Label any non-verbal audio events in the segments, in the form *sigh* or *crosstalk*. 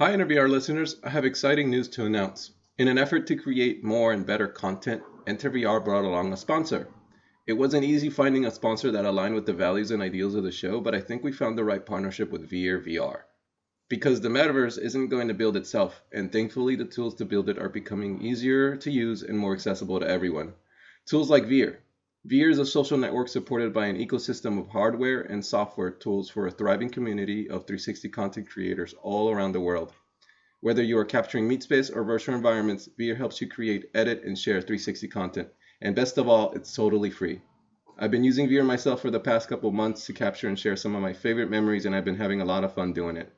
Hi, NTVR listeners. I have exciting news to announce. In an effort to create more and better content, NTVR brought along a sponsor. It wasn't easy finding a sponsor that aligned with the values and ideals of the show, but I think we found the right partnership with Veer VR. Because the metaverse isn't going to build itself, and thankfully the tools to build it are becoming easier to use and more accessible to everyone. Tools like Veer. Veer is a social network supported by an ecosystem of hardware and software tools for a thriving community of 360 content creators all around the world. Whether you are capturing meat space or virtual environments, Veer helps you create, edit, and share 360 content. And best of all, it's totally free. I've been using Veer myself for the past couple months to capture and share some of my favorite memories, and I've been having a lot of fun doing it.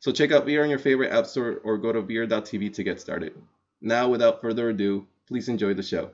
So check out Veer on your favorite app store or go to Veer.tv to get started. Now, without further ado, please enjoy the show.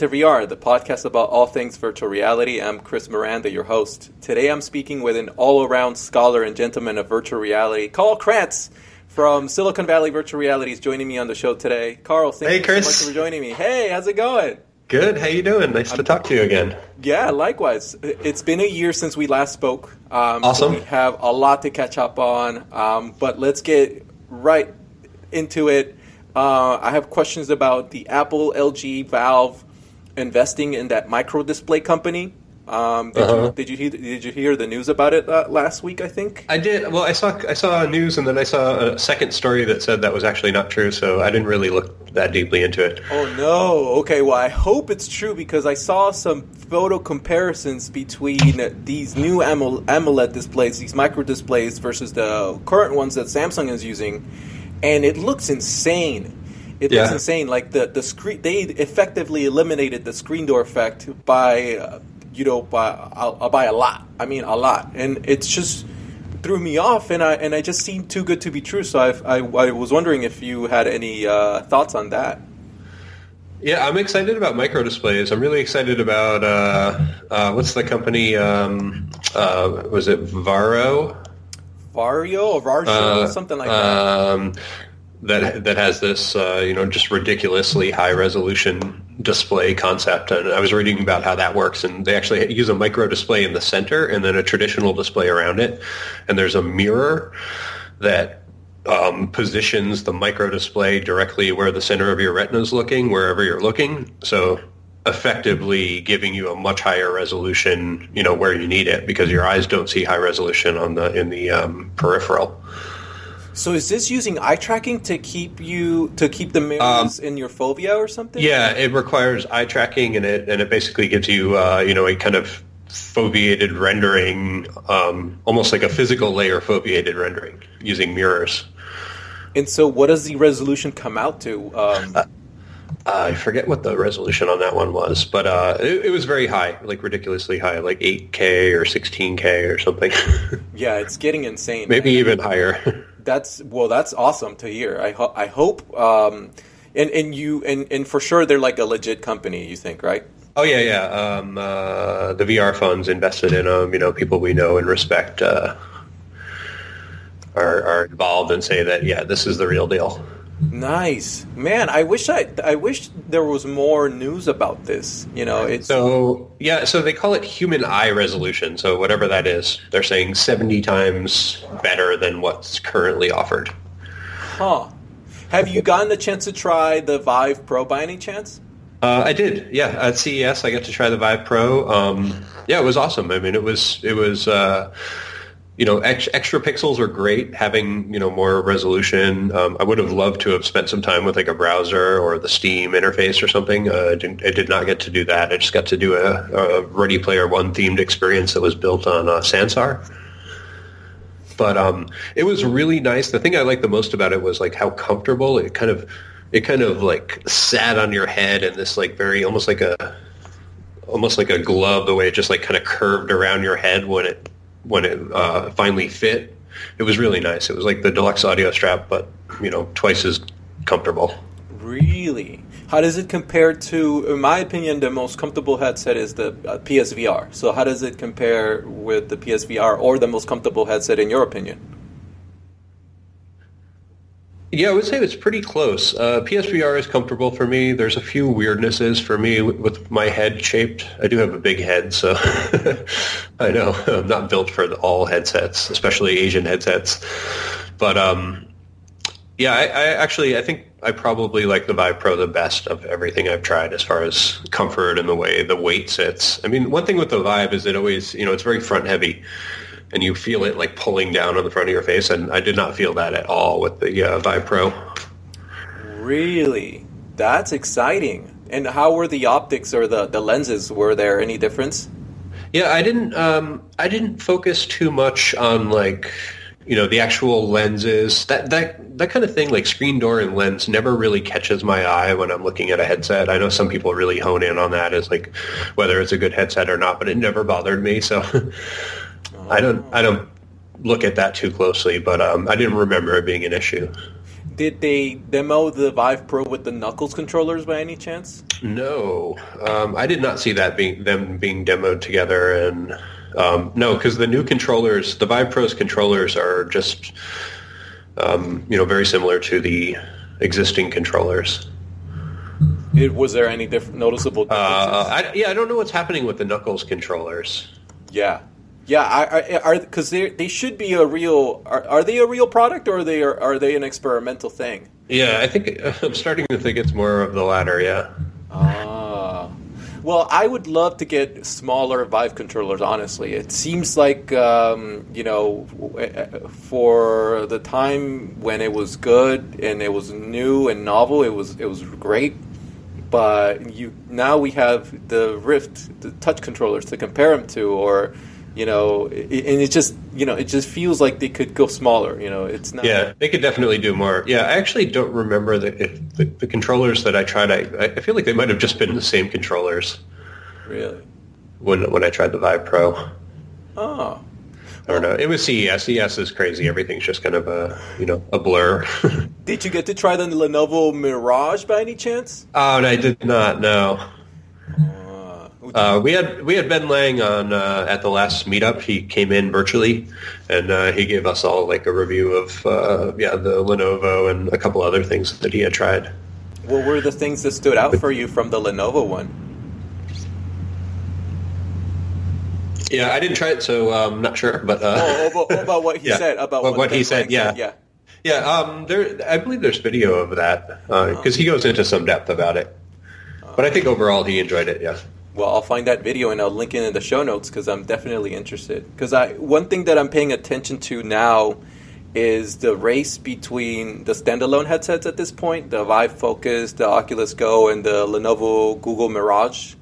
Enter VR, the podcast about all things virtual reality. I'm Chris Miranda, your host. Today I'm speaking with an all around scholar and gentleman of virtual reality, Karl Krantz from Silicon Valley Virtual Reality is joining me on the show today. Karl, thank Hey, you Chris. so much for joining me. Hey, how's it going? Good. How you doing? Nice to talk to you again. Yeah, likewise. It's been a year since we last spoke. Um, Awesome. So we have a lot to catch up on, um, but let's get right into it. Uh, I have questions about the Apple, LG, Valve investing in that micro display company. Um, did, Uh-huh. you, did you hear, did you hear the news about it uh, last week? I think. I did. Well, I saw I saw news, and then I saw a second story that said that was actually not true. So I didn't really look that deeply into it. Oh no. Okay, well I hope it's true because I saw some photo comparisons between these new AMOLED AMOLED displays, these micro displays versus the current ones that Samsung is using, and it looks insane. It Yeah. insane. Like the the screen, they effectively eliminated the screen door effect by, uh, you know, by uh, by a lot. I mean, a lot, and it's just threw me off, and I and I just seemed too good to be true. So I've, I I was wondering if you had any uh, thoughts on that. Yeah, I'm excited about micro displays. I'm really excited about uh, uh, what's the company? Um, uh, was it Varo? Vario or Varsho, Uh, something like that. um, that that has this uh, you know just ridiculously high resolution display concept. And I was reading about how that works and they actually use a micro display in the center and then a traditional display around it. And there's a mirror that um, positions the micro display directly where the center of your retina is looking wherever you're looking. So effectively giving you a much higher resolution you know where you need it because your eyes don't see high resolution on the in the um, peripheral So is this using eye tracking to keep you to keep the mirrors in your fovea or something? Um, Yeah, it requires eye tracking, and it and it basically gives you uh, you know a kind of foveated rendering, um, almost like a physical layer foveated rendering using mirrors. And so, what does the resolution come out to? Um, I forget what the resolution on that one was, but uh, it, it was very high, like ridiculously high, like 8K or 16K or something, *laughs* yeah, it's getting insane. maybe even higher. *laughs* That's well, that's awesome to hear. I ho- I hope. Um, and and you and and for sure they're like a legit company. You think right? Oh yeah, yeah. Um, uh, the VR funds invested in them. You know, people we know and respect uh, are are involved and say that yeah, this is the real deal. Nice, man. I wish I I wish there was more news about this. You know, it's So yeah, so they call it human eye resolution. So whatever that is, they're saying seventy times better than what's currently offered. huh. Have you gotten the chance to try the Vive Pro by any chance? Uh, I did, yeah. At CES, I got to try the Vive Pro. Um, yeah, it was awesome. I mean, it was it was uh, you know ex- extra pixels are great. Having you know more resolution. Um, I would have loved to have spent some time with like a browser or the Steam interface or something. Uh, I, didn't, I did not get to do that. I just got to do a, a Ready Player One themed experience that was built on uh, Sansar. But um, it was really nice. The thing I liked the most about it was like how comfortable it kind of it kind of like sat on your head and this like very almost like a almost like a glove, the way it just like kind of curved around your head when it when it uh, finally fit. It was really nice. It was like the deluxe audio strap, but you know, twice as comfortable. Really? How does it compare to, in my opinion, the most comfortable headset is the uh, PSVR. So how does it compare with the PSVR or the most comfortable headset in your opinion? Yeah, I would say it's pretty close. Uh, PSVR is comfortable for me. There's a few weirdnesses for me with my head shaped. I do have a big head, so *laughs* I know I'm not built for all headsets, especially Asian headsets. But um, yeah, I, I, actually I think I probably like the Vive Pro the best of everything I've tried as far as comfort and the way the weight sits. I mean, one thing with the Vive is it always you know it's very front heavy and you feel it like pulling down on the front of your face. And I did not feel that at all with the uh, Vive Pro. Really, that's exciting. And how were the optics or the, the lenses? Were there any difference? Yeah, I didn't. Um, I didn't focus too much on like you know the actual lenses that that that kind of thing like screen door and lens never really catches my eye when i'm looking at a headset i know some people really hone in on that as like whether it's a good headset or not but it never bothered me so *laughs* I don't I don't look at that too closely, but um, I didn't remember it being an issue. Did they demo the Vive Pro with the Knuckles controllers by any chance? No, um, I did not see that being them being demoed together, and um, no, because the new controllers, the Vive Pro's controllers, are just um, you know very similar to the existing controllers. It, was there any diff- noticeable differences? Uh, I, yeah, I don't know what's happening with the Knuckles controllers. Yeah, yeah, are because they they should be a real. Are, are they a real product or are they are, are they an experimental thing? Yeah, I think *laughs* I'm starting to think it's more of the latter. Yeah. Ah. Well, I would love to get smaller Vive controllers. Honestly, it seems like um, you know, for the time when it was good and it was new and novel, it was it was great. But you now we have the Rift, the touch controllers to compare them to, or you know, and it just you know it just feels like they could go smaller. You know, it's not. Yeah, they could definitely do more. Yeah, I actually don't remember the the, the controllers that I tried. I I feel like they might have just been the same controllers. Really. When when I tried the Vive Pro. Oh. I don't know. It was CES. CES is crazy. Everything's just kind of a you know a blur. *laughs* did you get to try the Lenovo Mirage by any chance? Oh, and I did not. No. Oh. Uh, we had we had Ben Lang on uh, at the last meetup. He came in virtually, and uh, he gave us all like a review of uh, yeah the Lenovo and a couple other things that he had tried. What were the things that stood out for you from the Lenovo one? Yeah, I didn't try it, so I'm um, not sure. But uh, oh, about, about, what he *laughs* yeah. said about what, what he said, yeah. said, yeah, yeah. Um, there, I believe there's video of that because uh, oh. he goes into some depth about it. But I think overall he enjoyed it. Yeah. Well, I'll find that video and I'll link it in the show notes because I'm definitely interested. Because I one thing that I'm paying attention to now is the race between the standalone headsets at this point, the Vive Focus, the Oculus Go, and the Lenovo Google Mirage.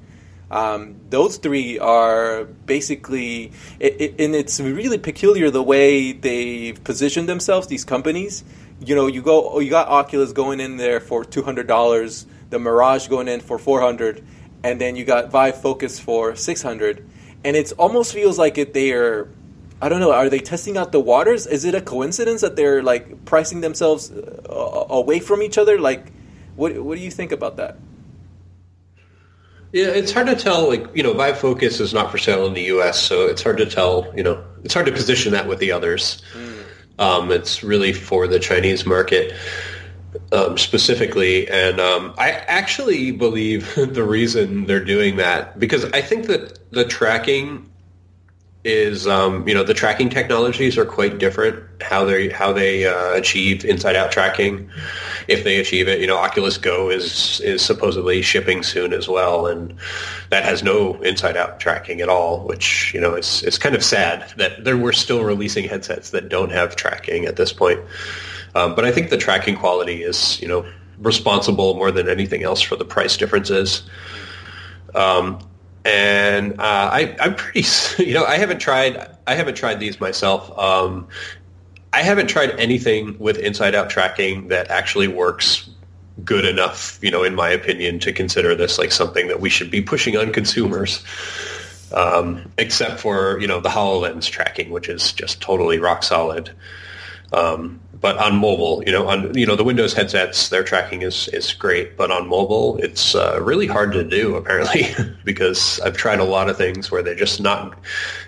Um, those three are basically, it, it, and it's really peculiar the way they've positioned themselves. These companies, you know, you go, oh, you got Oculus going in there for two hundred dollars, the Mirage going in for four hundred and then you got Vive Focus for 600, and it almost feels like it they are. I don't know. Are they testing out the waters? Is it a coincidence that they're like pricing themselves uh, away from each other? Like, what what do you think about that? Yeah, it's hard to tell. Like, you know, Vive Focus is not for sale in the U.S., so it's hard to tell. You know, it's hard to position that with the others. Mm. Um, it's really for the Chinese market um, specifically, and um, I actually believe *laughs* the reason they're doing that because I think that the tracking is um, you know the tracking technologies are quite different how they how they uh, achieve inside out tracking. If they achieve it you know Oculus Go is is supposedly shipping soon as well and that has no inside out tracking at all which you know it's it's kind of sad that there we're still releasing headsets that don't have tracking at this point um, but I think the tracking quality is, you know, responsible more than anything else for the price differences. Um, and uh, I, I'm pretty, *laughs* you know, I haven't tried, I haven't tried these myself. Um, I haven't tried anything with inside out tracking that actually works good enough, you know, in my opinion, to consider this like something that we should be pushing on consumers. Um, except for you know the Hololens tracking, which is just totally rock solid. Um, but on mobile, you know, on you know the Windows headsets, their tracking is is great, but on mobile, it's uh, really hard to do *laughs* apparently because I've tried a lot of things where they're just not.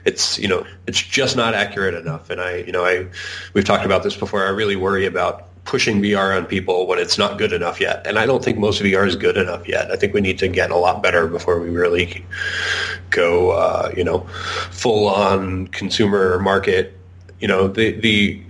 It's you know it's just not accurate enough, and I you know I we've talked about this before. I really worry about pushing VR on people when it's not good enough yet, and I don't think most VR is good enough yet. I think we need to get a lot better before we really go uh, you know full on consumer market. You know the the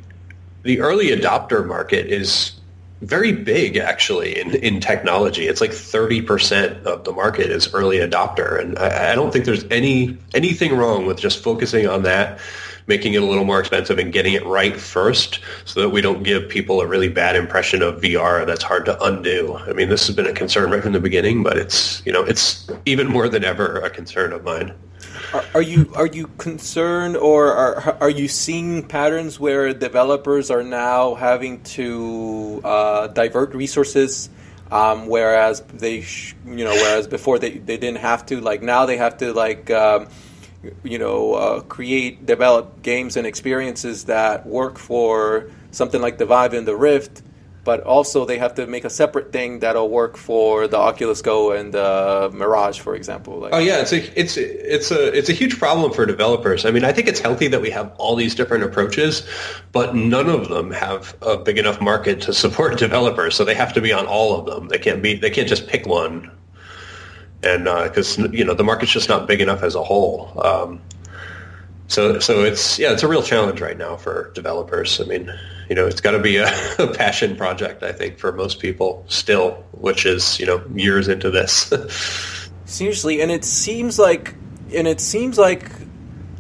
the early adopter market is very big actually in, in technology. It's like 30% of the market is early adopter. And I, I, don't think there's any anything wrong with just focusing on that, making it a little more expensive and getting it right first so that we don't give people a really bad impression of VR that's hard to undo. I mean, this has been a concern right from the beginning, but it's, you know, it's even more than ever a concern of mine. Are, you are you concerned, or are are you seeing patterns where developers are now having to uh, divert resources, um, whereas they, you know, whereas before they, they didn't have to. Like now they have to like. Um, you know, uh, create, develop games and experiences that work for something like the Vive and the Rift, but also they have to make a separate thing that'll work for the Oculus Go and the Mirage, for example. Like, oh yeah, it's a it's it's a it's a huge problem for developers. I mean, I think it's healthy that we have all these different approaches, but none of them have a big enough market to support *laughs* developers. So they have to be on all of them. They can't be they can't just pick one, and because uh, you know the market's just not big enough as a whole. Um, so so it's yeah, it's a real challenge right now for developers. I mean you know, it's got to be a, *laughs* a, passion project, I think, for most people still, which is, you know, years into this. *laughs* Seriously, and it seems like, and it seems like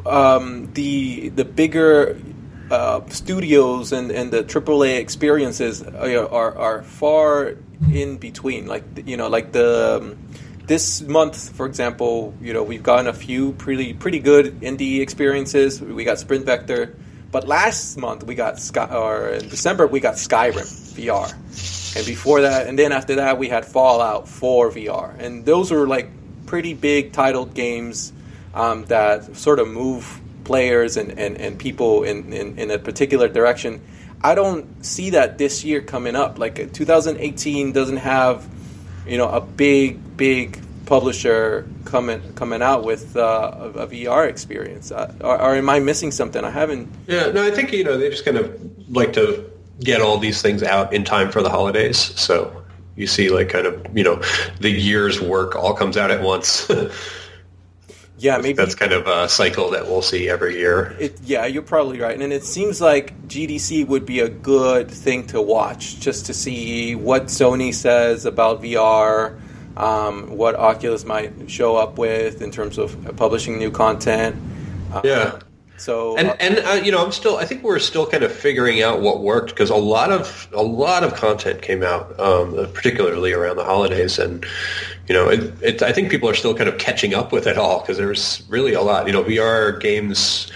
um, the the bigger uh, studios and, and the AAA experiences are, are, are far in between. Like you know, like the um, this month, for example, you know, we've gotten a few pretty pretty good indie experiences. We got Sprint Vector but last month we got Sky, or in December we got Skyrim VR, and before that, and then after that we had Fallout 4 VR, and those were like pretty big titled games um, that sort of move players and, and, and people in, in, in a particular direction. I don't see that this year coming up. Like 2018 doesn't have, you know, a big big publisher coming coming out with uh, a, a, VR experience, uh, or, or, am I missing something? I haven't. Yeah, no, I think you know they just kind of like to get all these things out in time for the holidays, so you see like kind of you know the year's work all comes out at once. *laughs* yeah, maybe that's kind of a cycle that we'll see every year. It, yeah, you're probably right, and it seems like GDC would be a good thing to watch just to see what Sony says about VR um, what Oculus might show up with in terms of publishing new content. Uh, yeah. So and and uh, you know I'm still I think we're still kind of figuring out what worked because a lot of a lot of content came out um, particularly around the holidays and you know it, it, I think people are still kind of catching up with it all because there's really a lot. You know VR games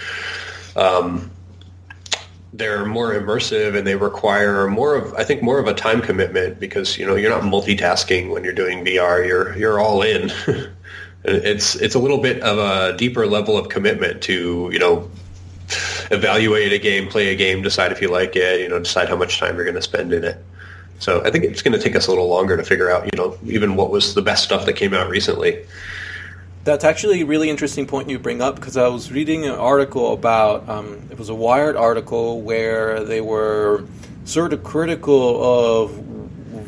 um, they're more immersive and they require more of I think more of a time commitment because you know you're not multitasking when you're doing VR you're you're all in. *laughs* It's it's a little bit of a deeper level of commitment to you know evaluate a game play a game decide if you like it you know decide how much time you're going to spend in it so I think it's going to take us a little longer to figure out you know even what was the best stuff that came out recently that's actually a really interesting point you bring up because I was reading an article about um, it was a Wired article where they were sort of critical of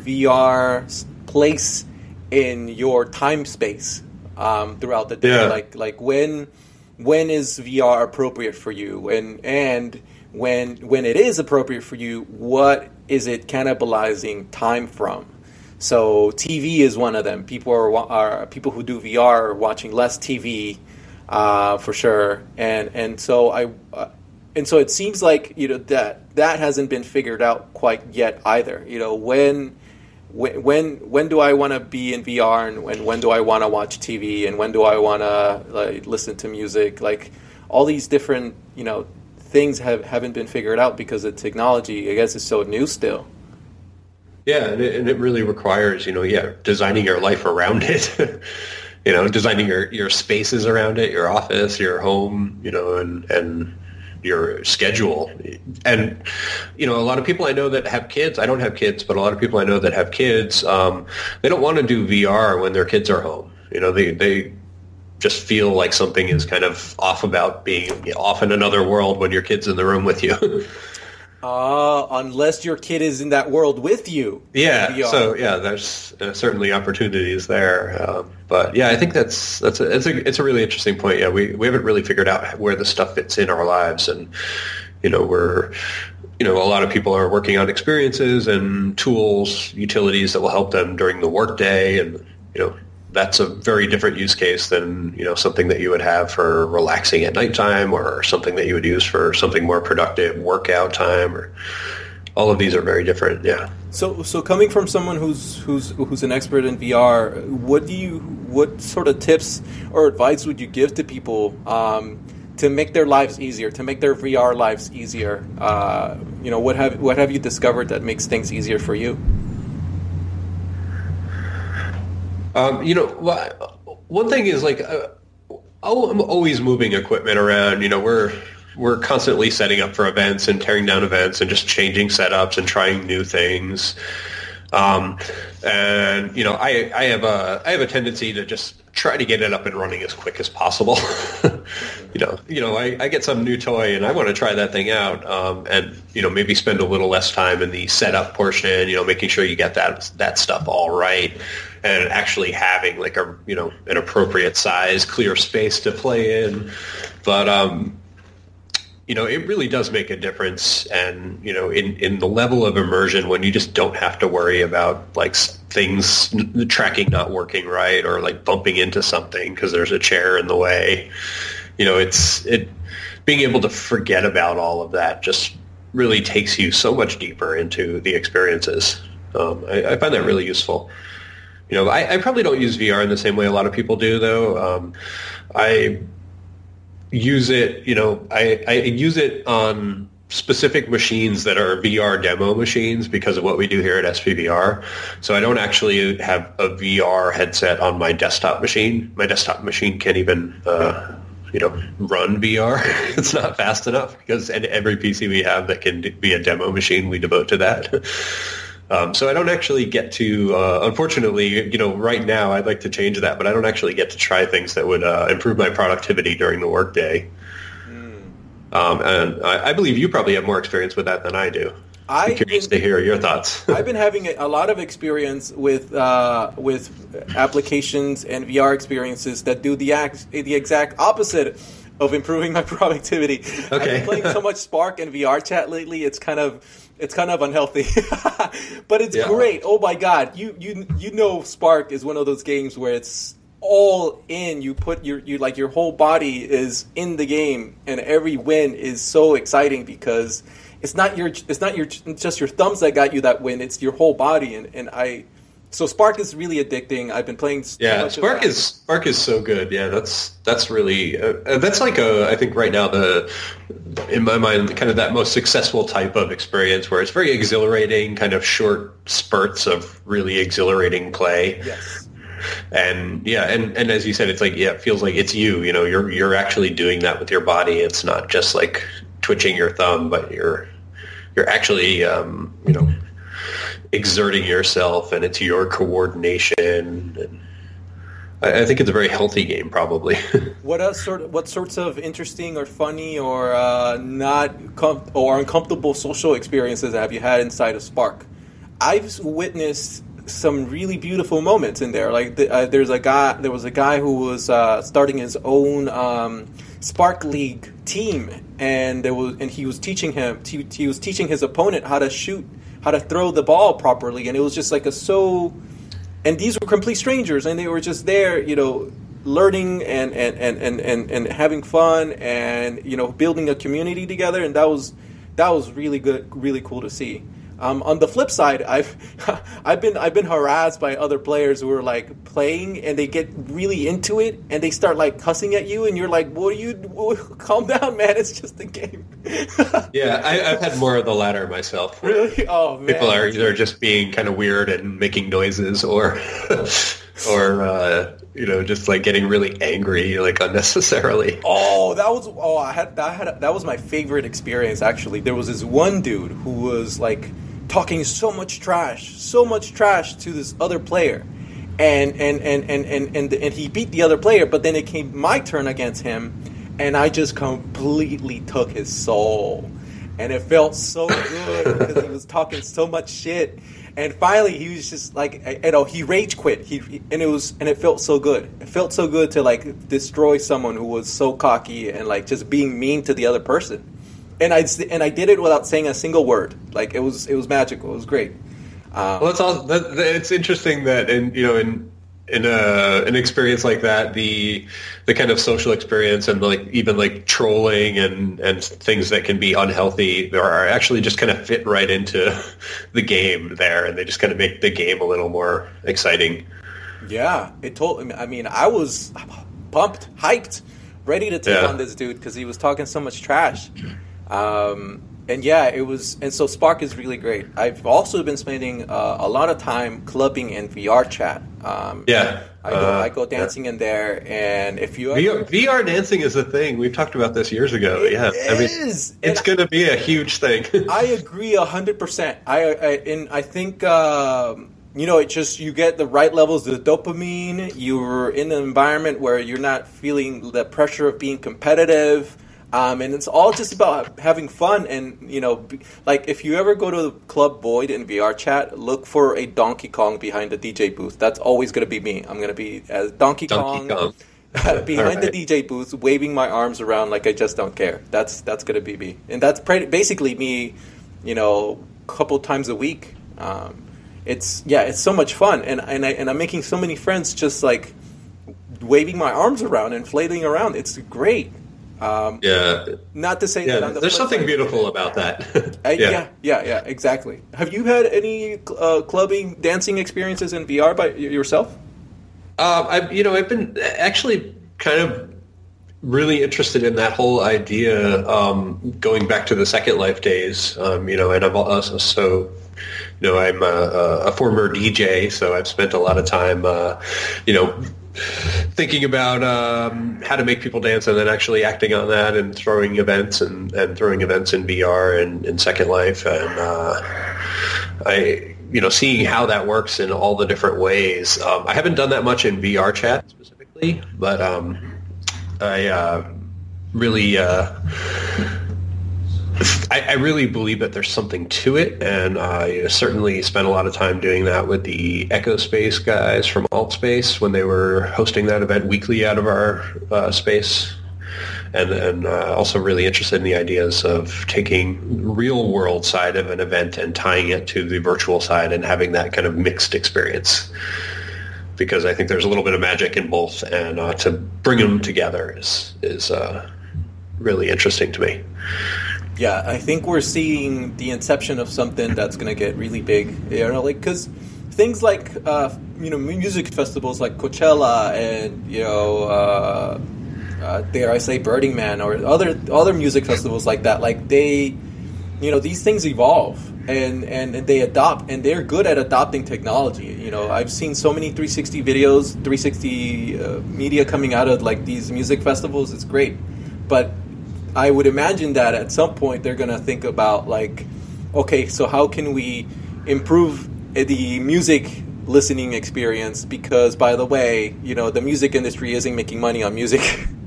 VR's place in your time space um, throughout the day. Yeah. Like like when when is VR appropriate for you, and and when when it is appropriate for you, what is it cannibalizing time from? So TV is one of them. People are, are people who do VR are watching less TV uh, for sure, and and so I. Uh, and so it seems like you know that that hasn't been figured out quite yet either. You know when when when do I want to be in VR and when when do I want to watch TV and when do I want to like, listen to music? Like all these different you know things have haven't been figured out because the technology I guess is so new still. Yeah, and it, and it really requires, you know, yeah, designing your life around it. *laughs* you know, designing your, your spaces around it, your office, your home, you know, and, and your schedule. And, you know, a lot of people I know that have kids, I don't have kids, but a lot of people I know that have kids, um, they don't want to do VR when their kids are home. You know, they, they just feel like something is kind of off about being off in another world when your kid's in the room with you. *laughs* Uh, unless your kid is in that world with you. Yeah. So yeah, there's uh, certainly opportunities there. Um, but yeah, I think that's that's a, it's a it's a really interesting point. Yeah, we we haven't really figured out where the stuff fits in our lives, and you know we're you know a lot of people are working on experiences and tools, utilities that will help them during the workday, and you know that's a very different use case than you know something that you would have for relaxing at nighttime or something that you would use for something more productive workout time or all of these are very different yeah. So so coming from someone who's who's who's an expert in VR what do you what sort of tips or advice would you give to people um, to make their lives easier to make their VR lives easier? Uh, you know what have what have you discovered that makes things easier for you Um, you know, one thing is like, uh, I'm always moving equipment around. You know, we're we're constantly setting up for events and tearing down events and just changing setups and trying new things. Um, and you know, I I have a I have a tendency to just try to get it up and running as quick as possible. *laughs* you know, you know, I, I get some new toy and I want to try that thing out, um, and you know, maybe spend a little less time in the setup portion. You know, making sure you get that that stuff all right, and actually having like a you know an appropriate size, clear space to play in. But um, you know, it really does make a difference. And, you know, in, in the level of immersion when you just don't have to worry about like things, the tracking not working right or like bumping into something because there's a chair in the way, you know, it's, it, being able to forget about all of that just really takes you so much deeper into the experiences. Um, I, I, find that really useful. You know, I, I, probably don't use VR in the same way a lot of people do, though. Um, I use it, you know, I, I use it on specific machines that are VR demo machines because of what we do here at SVVR. So I don't actually have a VR headset on my desktop machine. My desktop machine can't even, uh, you know, run VR. *laughs* it's not fast enough because and every PC we have that can be a demo machine, we devote to that. *laughs* Um, so I don't actually get to, uh, unfortunately, you know, right now I'd like to change that, but I don't actually get to try things that would uh, improve my productivity during the workday. Mm. Um, and I, I, believe you probably have more experience with that than I do. I'm curious been, to hear your thoughts. *laughs* I've been having a lot of experience with uh, with applications and VR experiences that do the act, the exact opposite of improving my *laughs* productivity. Okay. I've been playing so *laughs* much Spark and VR chat lately. It's kind of it's kind of unhealthy, *laughs* but it's yeah. great. Oh my god, you you you know, Spark is one of those games where it's all in. You put your you like your whole body is in the game, and every win is so exciting because it's not your it's not your just your thumbs that got you that win. It's your whole body, and and I so Spark is really addicting. I've been playing. Yeah, Spark is Spark is so good. Yeah, that's that's really uh, uh, that's like a I think right now the in my mind kind of that most successful type of experience where it's very exhilarating, kind of short spurts of really exhilarating play. Yes. And yeah, and, and as you said, it's like yeah, it feels like it's you. You know, you're you're actually doing that with your body. It's not just like twitching your thumb, but you're you're actually um, you know exerting yourself and it's your coordination. And I, I think it's a very healthy game, probably. *laughs* what else sort what sorts of interesting or funny or uh, not com- or uncomfortable social experiences have you had inside of Spark? I've witnessed some really beautiful moments in there. Like the, uh, there's a guy, there was a guy who was uh, starting his own um, Spark League team, and there was, and he was teaching him, he was teaching his opponent how to shoot how to throw the ball properly, and it was just like a so. And these were complete strangers, and they were just there, you know, learning and and, and, and, and, and having fun, and you know, building a community together, and that was that was really good, really cool to see. Um, on the flip side, I've *laughs* I've been I've been harassed by other players who are like playing and they get really into it and they start like cussing at you and you're like, "What are you? *laughs* Calm down, man. It's just a game." *laughs* yeah, I, have had more of the latter myself. Really? Oh man. People are either just being kind of weird and making noises, or or uh, you know, just like getting really angry, like unnecessarily. Oh, that was oh, I had that had that was my favorite experience. Actually, there was this one dude who was like talking so much trash, so much trash to this other player. And and, and, and, and, and, and he beat the other player, but then it came my turn against him, and I just completely took his soul. And it felt so *laughs* good because he was talking so much shit. And finally, he was just like, you know, he rage quit. He and it was and it felt so good. It felt so good to like destroy someone who was so cocky and like just being mean to the other person and I and I did it without saying a single word. Like it was it was magical. It was great. Um, well, it's all that, it's interesting that in you know in in a an experience like that, the the kind of social experience and like even like trolling and and things that can be unhealthy are actually just kind of fit right into *laughs* the game there, and they just kind of make the game a little more exciting. Yeah, it told. I mean, I was pumped, hyped, ready to take yeah. on this dude because he was talking so much trash. Um, and yeah, it was, and so Spark is really great. I've also been spending uh, a lot of time clubbing in VR chat. Um, yeah, I go, uh, I go dancing yeah. in there, and if you VR, VR, dancing is a thing. We've talked about this years ago. It yeah, I mean, is. it's going to be a huge thing. *laughs* I agree hundred percent. I, I and I think. Um, you know, it just you get the right levels of dopamine. You're in an environment where you're not feeling the pressure of being competitive. Um, and it's all just about having fun and you know be, like if you ever go to the club void in vr chat look for a donkey kong behind the dj booth. That's always going to be me. I'm going to be as donkey, donkey kong, kong. *laughs* behind right. the dj booth waving my arms around like i just don't care. That's that's going to be me. And that's basically me you know a couple times a week. Um, it's yeah it's so much fun. And and, I, and i'm making so many friends just like waving my arms around and flailing around. It's great um, yeah. Not to say yeah, that. The there's something beautiful about that. *laughs* uh, yeah. yeah. yeah, yeah, exactly. Have you had any uh, clubbing, dancing experiences in VR by yourself? Um, I, you know, I've been actually kind of really interested in that whole idea. Um, going back to the Second Life days, um, you know, and I'm also so you know, I'm a, a, former DJ, so I've spent a lot of time, uh, you know, thinking about um, how to make people dance and then actually acting on that and throwing events and, and throwing events in VR and in Second Life and uh, I you know seeing how that works in all the different ways. Um, I haven't done that much in VR chat specifically, but um, I uh, really uh, I, I, really believe that there's something to it, and I certainly spent a lot of time doing that with the Echo Space guys from AltSpace when they were hosting that event weekly out of our uh, space, and, and uh, also really interested in the ideas of taking real world side of an event and tying it to the virtual side and having that kind of mixed experience. Because I think there's a little bit of magic in both, and uh, to bring them together is is uh, really interesting to me. Yeah, I think we're seeing the inception of something that's going to get really big. You know, like because things like uh, you know music festivals like Coachella and you know uh, uh, dare I say Burning Man or other other music festivals like that. Like they, you know, these things evolve and, and, and they adopt and they're good at adopting technology. You know, I've seen so many 360 videos, 360 uh, media coming out of like these music festivals. It's great, but I would imagine that at some point they're going to think about like, okay, so how can we improve the music listening experience? Because by the way, you know the music industry isn't making money on music,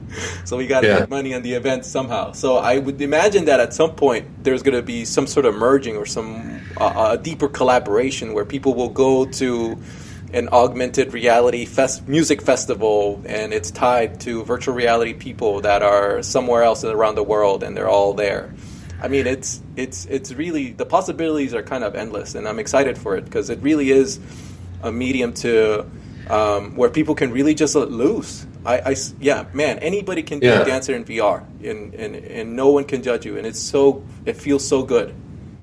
*laughs* so we got to yeah. make money on the event somehow. So I would imagine that at some point there's going to be some sort of merging or some uh, a deeper collaboration where people will go to an augmented reality fest- music festival, and it's tied to virtual reality people that are somewhere else around the world, and they're all there. I mean, it's it's it's really the possibilities are kind of endless, and I'm excited for it because it really is a medium to um, where people can really just let loose. I, I yeah, man, anybody can be yeah. a dancer in VR, and, and and no one can judge you, and it's so it feels so good.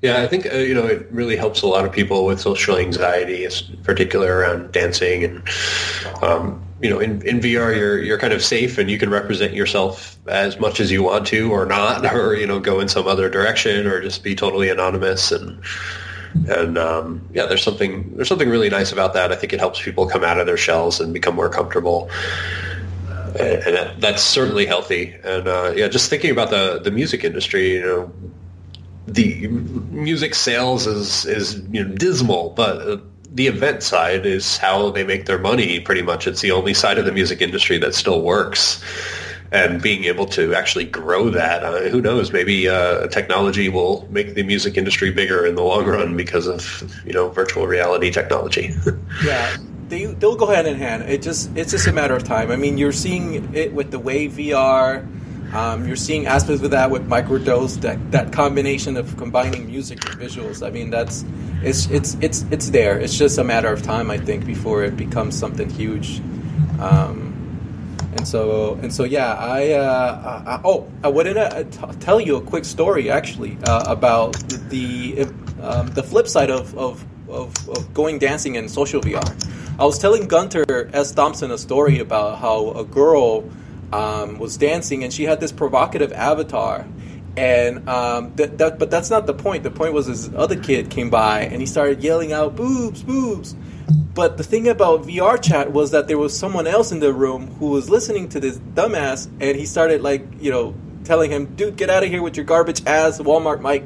Yeah, I think uh, you know it really helps a lot of people with social anxiety, in particular around dancing and um, you know in, in VR you're you're kind of safe and you can represent yourself as much as you want to or not *laughs* or you know go in some other direction or just be totally anonymous and and um, yeah, there's something there's something really nice about that. I think it helps people come out of their shells and become more comfortable, and, and that, that's certainly healthy. And uh, yeah, just thinking about the the music industry, you know, the music sales is is you know dismal, but uh, the event side is how they make their money. Pretty much, it's the only side of the music industry that still works and being able to actually grow that. Uh, who knows? Maybe uh, technology will make the music industry bigger in the long run because of you know virtual reality technology. *laughs* yeah, they they'll go hand in hand. It just it's just a matter of time. I mean, you're seeing it with the way VR. Um, you're seeing aspects of that with microdose. That that combination of combining music and visuals. I mean, that's it's it's it's it's there. It's just a matter of time, I think, before it becomes something huge. Um, and so and so yeah i, uh, I oh i wanted to t- tell you a quick story actually uh, about the um, the flip side of, of, of, of, going dancing in social vr i was telling gunter s thompson a story about how a girl um, was dancing and she had this provocative avatar. And um, that, that, but that's not the point. The point was this other kid came by and he started yelling out boobs boobs. But the thing about VR chat was that there was someone else in the room who was listening to this dumbass, and he started like you know telling him, "Dude, get out of here with your garbage ass Walmart mic,"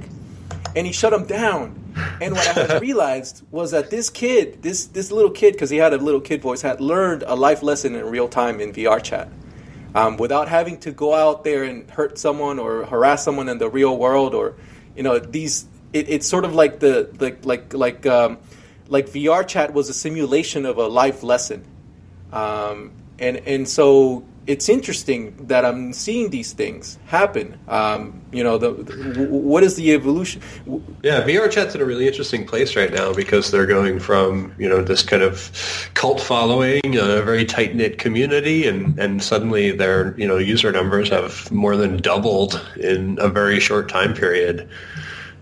and he shut him down. And what I *laughs* realized was that this kid, this this little kid, because he had a little kid voice, had learned a life lesson in real time in VR chat, um, without having to go out there and hurt someone or harass someone in the real world, or you know these. It, it's sort of like the like like like. Um, like VR chat was a simulation of a life lesson, um, and and so it's interesting that I'm seeing these things happen. Um, you know, the, the, what is the evolution? Yeah, VR chat's in a really interesting place right now because they're going from you know this kind of cult following, a very tight knit community, and and suddenly their you know user numbers have more than doubled in a very short time period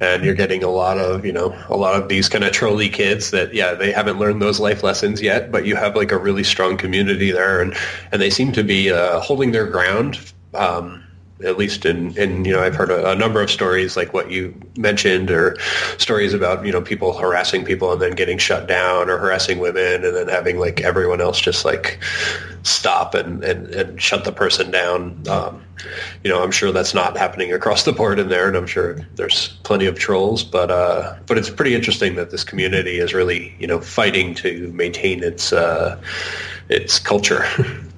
and you're getting a lot of you know a lot of these kind of trolley kids that yeah they haven't learned those life lessons yet but you have like a really strong community there and and they seem to be uh, holding their ground um, at least in, in you know I've heard a, a, number of stories like what you mentioned or stories about you know people harassing people and then getting shut down or harassing women and then having like everyone else just like stop and, and, and shut the person down. Um, you know I'm sure that's not happening across the board in there and I'm sure there's plenty of trolls but uh, but it's pretty interesting that this community is really you know fighting to maintain its uh, its culture *laughs*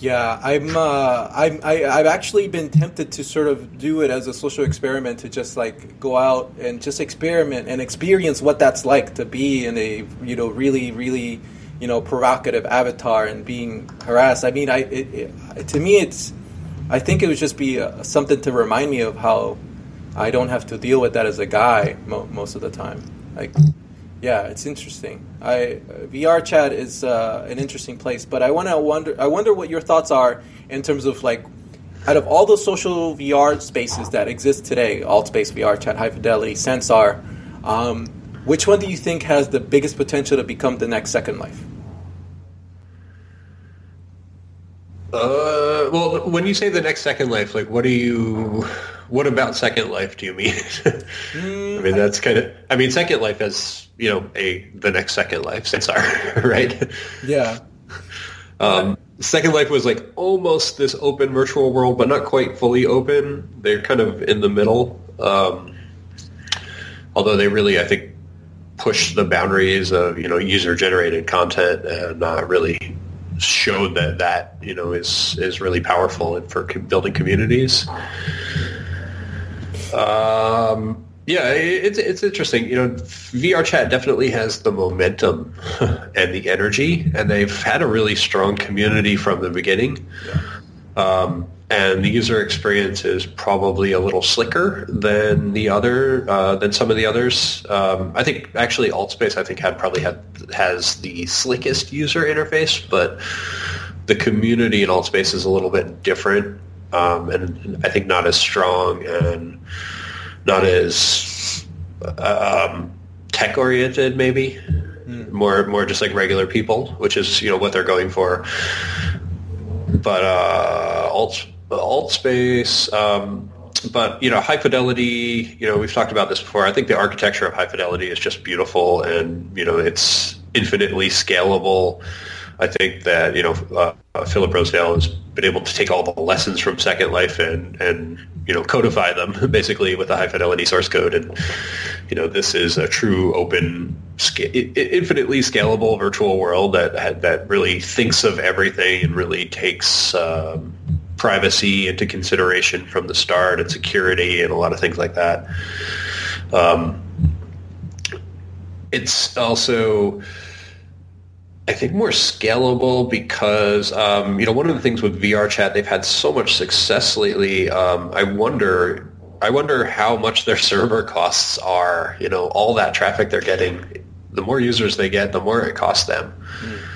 Yeah, I'm. Uh, I'm. I, I've actually been tempted to sort of do it as a social experiment to just like go out and just experiment and experience what that's like to be in a you know really really you know provocative avatar and being harassed. I mean, I it, it, to me it's. I think it would just be uh, something to remind me of how I don't have to deal with that as a guy mo- most of the time. Like yeah, it's interesting. I uh, VR chat is uh, an interesting place, but I want to wonder. I wonder what your thoughts are in terms of like, out of all the social VR spaces that exist today, Altspace, VR chat, High Fidelity, Sansar, um, which one do you think has the biggest potential to become the next Second Life? Uh, well, when you say the next Second Life, like, what do you? What about Second Life do you mean? *laughs* mm, I mean, that's kind of. I mean, Second Life has you know a the next Second Life Sansar, *laughs* right? Yeah. Um, Second Life was like almost this open virtual world, but not quite fully open. They're kind of in the middle. Um, although they really, I think, pushed the boundaries of you know user generated content and uh, really showed that that you know is is really powerful for building communities. Um, yeah, it's it's interesting. You know, VR chat definitely has the momentum *laughs* and the energy, and they've had a really strong community from the beginning. Yeah. Um, and the user experience is probably a little slicker than the other uh, than some of the others. Um, I think actually Altspace I think had probably had has the slickest user interface, but the community in Altspace is a little bit different, um, and I think not as strong and not as um, tech oriented, maybe mm. more more just like regular people, which is you know what they're going for. But uh, alt alt space. Um, but you know, high fidelity. You know, we've talked about this before. I think the architecture of high fidelity is just beautiful, and you know, it's infinitely scalable. I think that you know uh, Philip Rosedale has been able to take all the lessons from Second Life and and you know codify them *laughs* basically with a high fidelity source code, and you know this is a true open, infinitely scalable virtual world that that really thinks of everything and really takes. Um, privacy into consideration from the start and security and a lot of things like that. Um, it's also I think more scalable because um, you know one of the things with VR chat they've had so much success lately. Um, I wonder I wonder how much their *laughs* server costs are. You know all that traffic they're getting. The more users they get, the more it costs them. Mm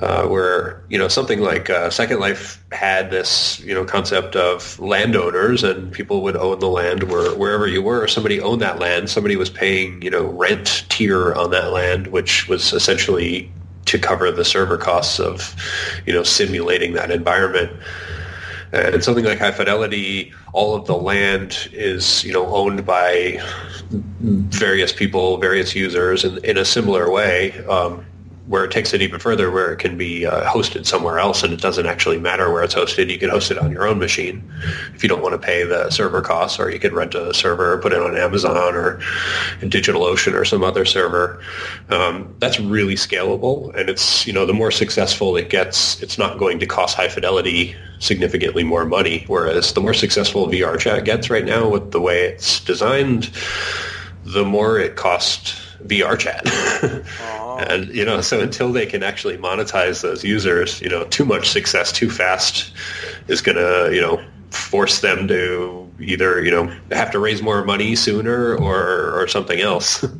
uh, where you know something like uh, Second Life had this you know concept of landowners and people would own the land where wherever you were, somebody owned that land. Somebody was paying you know rent tier on that land, which was essentially to cover the server costs of you know simulating that environment. And something like High Fidelity, all of the land is you know owned by various people, various users, in, in a similar way. Um, where it takes it even further, where it can be uh, hosted somewhere else, and it doesn't actually matter where it's hosted. You can host it on your own machine if you don't want to pay the server costs, or you can rent a server, put it on Amazon or DigitalOcean or some other server. Um, that's really scalable, and it's you know the more successful it gets, it's not going to cost high fidelity significantly more money. Whereas the more successful VR chat gets right now with the way it's designed, the more it costs VR chat. *laughs* and you know, so until they can actually monetize those users, you know, too much success too fast is going to, you know, force them to either, you know, have to raise more money sooner or or something else. *laughs*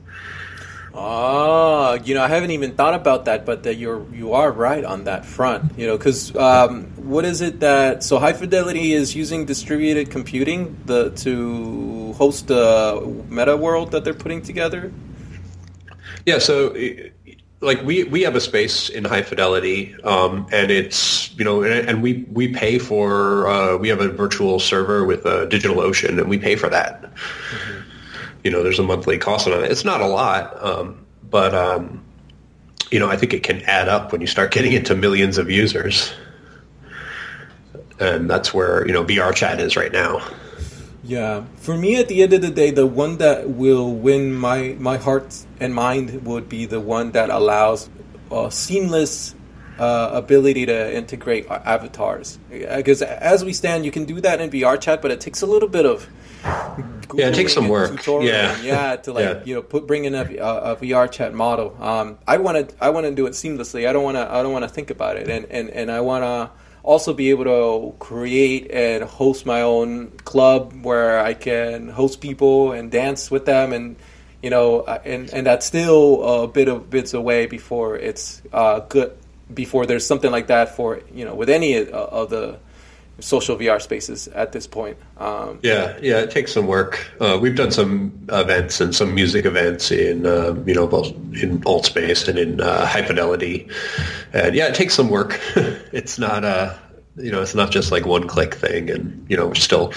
Ah, you know, I haven't even thought about that, but that you're you are right on that front. You know, because um, what is it that so High Fidelity is using distributed computing the to host the meta world that they're putting together. Yeah, so like we we have a space in high fidelity, um, and it's you know, and, and, we we pay for uh, we have a virtual server with a DigitalOcean, and we pay for that. Mm-hmm. You know, there's a monthly cost on it. It's not a lot, um, but um, you know, I think it can add up when you start getting into millions of users, and that's where you know VR chat is right now. Yeah, for me, at the end of the day, the one that will win my my heart and mind would be the one that allows a seamless uh, ability to integrate avatars. Because as we stand, you can do that in VR chat, but it takes a little bit of Googling yeah, it takes some work. Yeah, *laughs* yeah, to like yeah. you know put bring in a, a, VR chat model. Um, I want to I want to do it seamlessly. I don't want to I don't want to think about it, and and and I want to also be able to create and host my own club where I can host people and dance with them and you know uh, and and that's still a bit of bits away before it's uh, good before there's something like that for you know with any of the social VR spaces at this point. Um, yeah, yeah, it takes some work. Uh, we've done some events and some music events in uh, you know both in alt space and in uh, high fidelity, and yeah, it takes some work. *laughs* it's not a uh, you know, it's not just like one click thing. And, you know, we're still,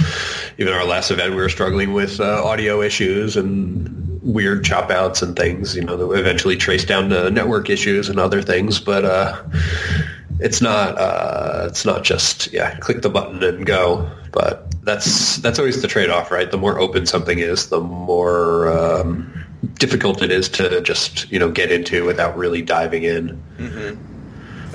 even our last event, we were struggling with uh, audio issues and weird chop outs and things, you know, that we eventually traced down to network issues and other things. But uh, it's not, uh, it's not just, yeah, click the button and go. But that's, that's always the trade-off, right? The more open something is, the more um, difficult it is to just, you know, get into without really diving in. Mm-hmm.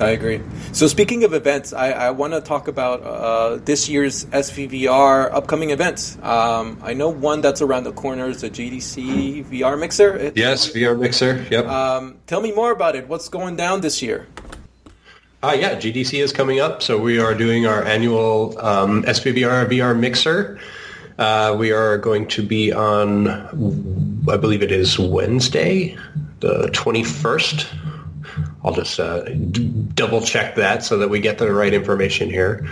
I agree. So speaking of events, I, I want to talk about uh, this year's SVVR upcoming events. Um, I know one that's around the corner is the GDC VR Mixer. yes, VR Mixer. Yep. Um, tell me more about it. What's going down this year? Uh, yeah, GDC is coming up, so we are doing our annual um, SVVR VR Mixer. Uh, we are going to be on, I believe it is Wednesday, the 21st I'll just uh, d- double check that so that we get the right information here.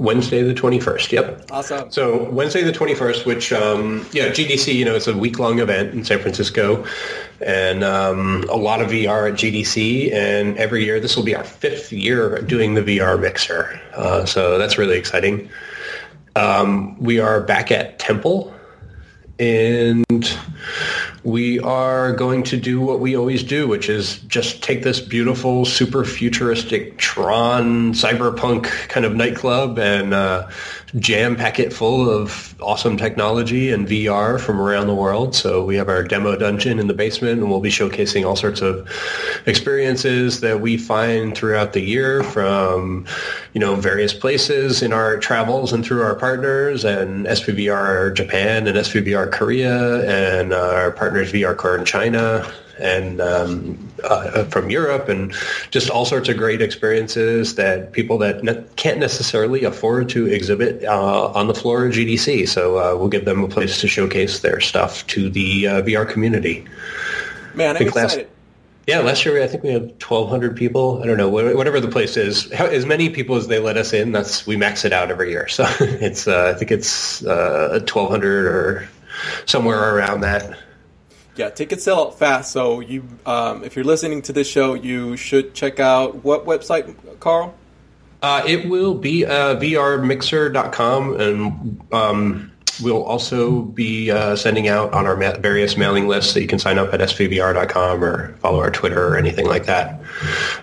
Wednesday the 21st. Yep. Awesome. So Wednesday the 21st, which, um, yeah, GDC, you know, it's a week-long event in San Francisco and um, a lot of VR at GDC. And every year, this will be our fifth year doing the VR mixer. Uh, so that's really exciting. Um, we are back at Temple and we are going to do what we always do, which is just take this beautiful, super futuristic Tron cyberpunk kind of nightclub and uh, jam pack it full of awesome technology and VR from around the world. So we have our demo dungeon in the basement, and we'll be showcasing all sorts of experiences that we find throughout the year from, you know, various places in our travels and through our partners and SVVR Japan and SVVR Korea and our partners VR Core in China and um, uh, from Europe and just all sorts of great experiences that people that ne- can't necessarily afford to exhibit uh, on the floor of GDC. So uh, we'll give them a place to showcase their stuff to the uh, VR community. Man, I'm excited. Last, yeah, last year I think we had 1,200 people. I don't know, whatever the place is. As many people as they let us in, that's we max it out every year. So *laughs* it's uh, I think it's 1,200 uh, or somewhere around that yeah, tickets sell out fast. So you, um, if you're listening to this show, you should check out what website, Karl? Uh, it will be uh, vrmixer.com, and um, we'll also be uh, sending out on our ma- various mailing lists that you can sign up at svvr.com or follow our Twitter or anything like that.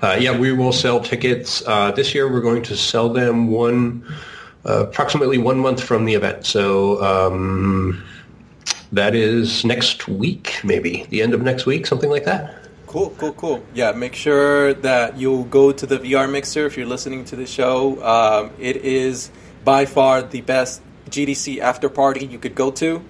Uh, yeah, we will sell tickets. Uh, this year, we're going to sell them one uh, approximately one month from the event. So. Um, that is next week, maybe the end of next week, something like that. Cool, cool, cool. Yeah, make sure that you'll go to the VR Mixer if you're listening to the show. Um, it is by far the best GDC after party you could go to.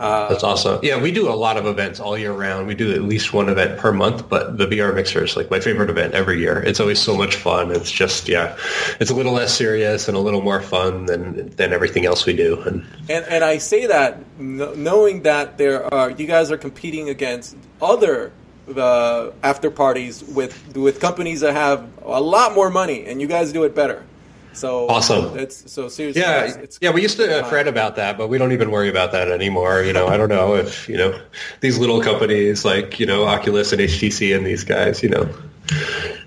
Uh, That's awesome. Yeah, we do a lot of events all year round. We do at least one event per month, but the VR Mixer is like my favorite event every year. It's always so much fun. It's just yeah, it's a little less serious and a little more fun than than everything else we do. And and, and I say that knowing that there are you guys are competing against other uh, after parties with with companies that have a lot more money, and you guys do it better. So awesome. It's so seriously. Yeah, it's, it's yeah. We used to uh, fret about that, but we don't even worry about that anymore. You know, I don't know if you know these little companies like you know Oculus and HTC and these guys. You know,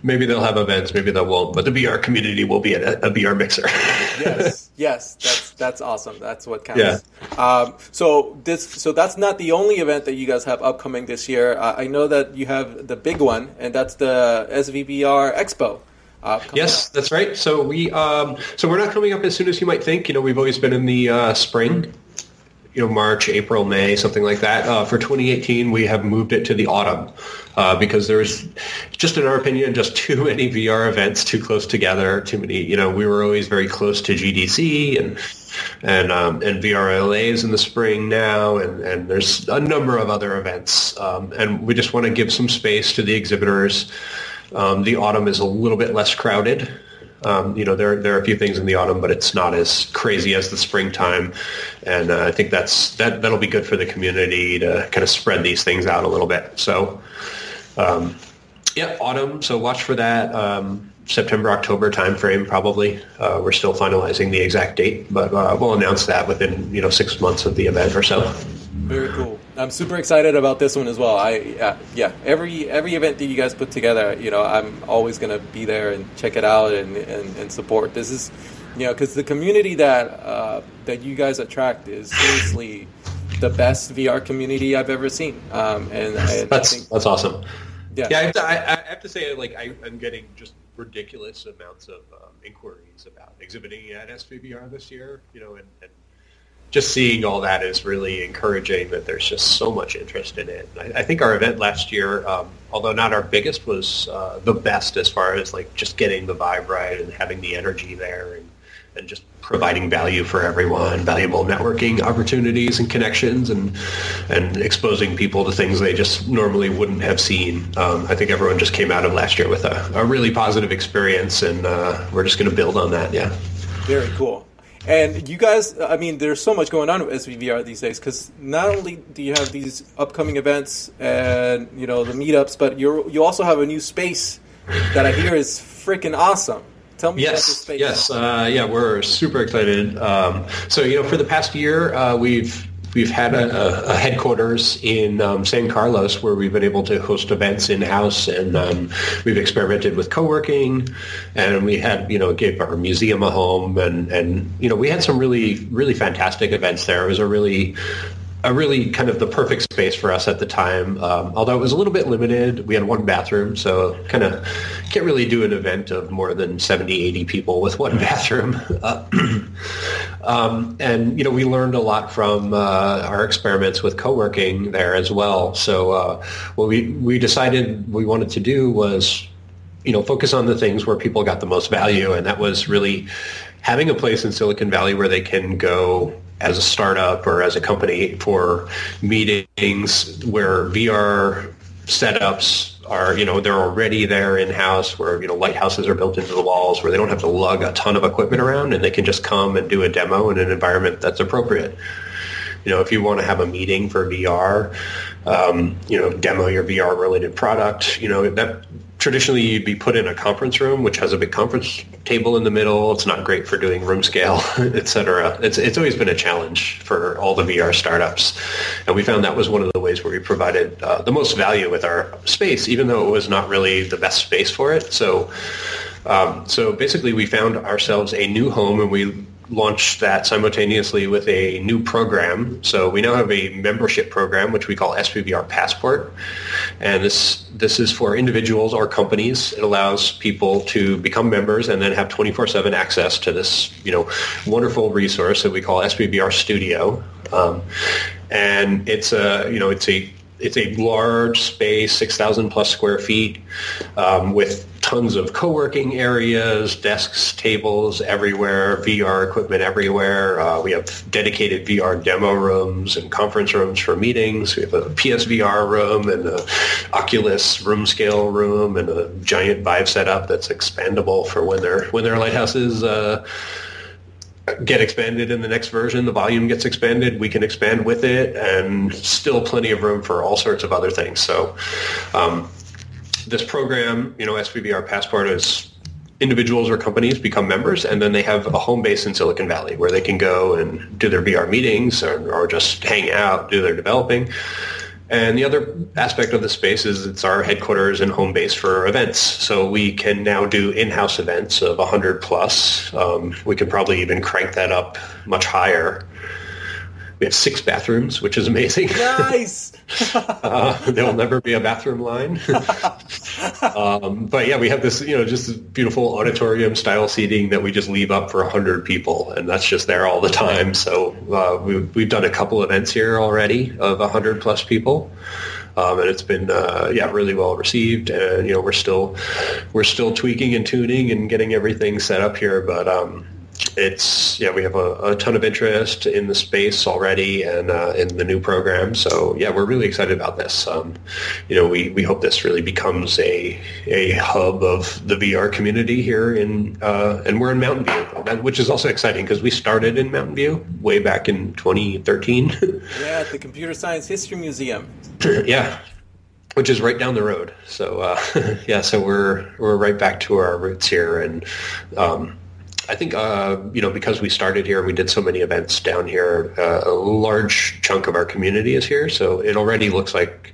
maybe they'll have events, maybe they won't, but the VR community will be a, a VR mixer. yes, *laughs* yes, that's that's awesome. That's what counts. Yeah. Um, so this, so that's not the only event that you guys have upcoming this year. Uh, I know that you have the big one, and that's the SVVR Expo. Uh, yes, up. that's right. So we um, so we're not coming up as soon as you might think. You know, we've always been in the uh, spring. You know, March, April, May, something like that. Uh, for 2018, we have moved it to the autumn uh, because there's, just in our opinion, just *laughs* too many VR events too close together. Too many. You know, we were always very close to GDC and and um, and VRLA is in the spring now, and, and there's a number of other events, um, and we just want to give some space to the exhibitors um, the autumn is a little bit less crowded. Um, you know, there there are a few things in the autumn, but it's not as crazy as the springtime, and uh, I think that's that that'll be good for the community to kind of spread these things out a little bit. So, um, yeah, autumn. So watch for that. Um, September October timeframe probably. Uh, we're still finalizing the exact date, but uh, we'll announce that within you know six months of the event or so. Very cool. I'm super excited about this one as well. I uh, yeah, every every event that you guys put together, you know, I'm always gonna be there and check it out and, and, and support. This is, you know, because the community that uh, that you guys attract is seriously the best VR community I've ever seen. Um, and, and that's think, that's awesome. Yeah, yeah. I have to, I, I have to say, like, I, am getting just ridiculous amounts of um, inquiries about exhibiting at SVVR this year. You know, and, and just seeing all that is really encouraging that there's just so much interest in it. I, I think our event last year, um, although not our biggest, was uh, the best as far as like just getting the vibe right and having the energy there and, and just providing value for everyone, valuable networking opportunities and connections and and exposing people to things they just normally wouldn't have seen. Um, I think everyone just came out of last year with a, a really positive experience and uh, we're just going to build on that. Yeah. Very cool. And you guys, I mean, there's so much going on with SVVR these days because not only do you have these upcoming events and you know the meetups, but you you also have a new space that I hear is freaking awesome. Tell me about this Yes, space. yes, uh, yeah, we're super excited. Um, so you know, for the past year, uh, we've we've had a, a headquarters in um, San Carlos where we've been able to host events in house, and um, we've experimented with co-working, and we had you know gave our museum a home, and and you know we had some really really fantastic events there. It was a really a really kind of the perfect space for us at the time. Um, although it was a little bit limited, we had one bathroom, so kind of can't really do an event of more than 70, 80 people with one *laughs* bathroom. Uh, *clears throat* um, and you know, we learned a lot from uh, our experiments with co-working there as well. So uh, what we we decided we wanted to do was you know, focus on the things where people got the most value, and that was really having a place in Silicon Valley where they can go as a startup or as a company for meetings where VR setups are, you know, they're already there in-house where, you know, lighthouses are built into the walls where they don't have to lug a ton of equipment around and they can just come and do a demo in an environment that's appropriate. You know, if you want to have a meeting for VR, um, you know, demo your VR related product, you know, that traditionally you'd be put in a conference room, which has a big conference table in the middle. It's not great for doing room scale, *laughs* et cetera. It's, it's always been a challenge for all the VR startups. And we found that was one of the ways where we provided uh, the most value with our space, even though it was not really the best space for it. So, um, so basically we found ourselves a new home and we launched that simultaneously with a new program. So we now have a membership program, which we call SVVR Passport. And this, this is for individuals or companies. It allows people to become members and then have 24-7 access to this, you know, wonderful resource that we call SVVR Studio. Um, and it's a, you know, it's a it's a large space, 6,000 plus square feet, um, with tons of co-working areas, desks, tables everywhere, VR equipment everywhere. Uh, we have dedicated VR demo rooms and conference rooms for meetings. We have a PSVR room and a Oculus room scale room and a giant Vive setup that's expandable for when their when their lighthouses. Uh, get expanded in the next version, the volume gets expanded, we can expand with it, and still plenty of room for all sorts of other things. So um, this program, you know, SVVR Passport is individuals or companies become members, and then they have a home base in Silicon Valley where they can go and do their VR meetings or, or just hang out, do their developing. And the other aspect of the space is it's our headquarters and home base for events. So we can now do in-house events of 100 plus. Um, we can probably even crank that up much higher. We have six bathrooms, which is amazing. Nice. *laughs* uh, there will never be a bathroom line. *laughs* um, but yeah, we have this, you know, just this beautiful auditorium style seating that we just leave up for 100 people, and that's just there all the time. So uh, we, we've done a couple events here already of 100 plus people. Um, and it's been uh, yeah really well received and you know we're still we're still tweaking and tuning and getting everything set up here but um, it's yeah we have a, a, ton of interest in the space already and uh, in the new program. So yeah we're really excited about this. Um, you know we, we hope this really becomes a a hub of the VR community here in uh, and we're in Mountain View. Which is also exciting because we started in Mountain View way back in 2013 *laughs* yeah at the Computer Science History Museum. *clears throat* Yeah which is right down the road. So uh, *laughs* yeah so we're we're right back to our roots here and um, I think uh, you know because we started here, and we did so many events down here. Uh, a large chunk of our community is here, so it already looks like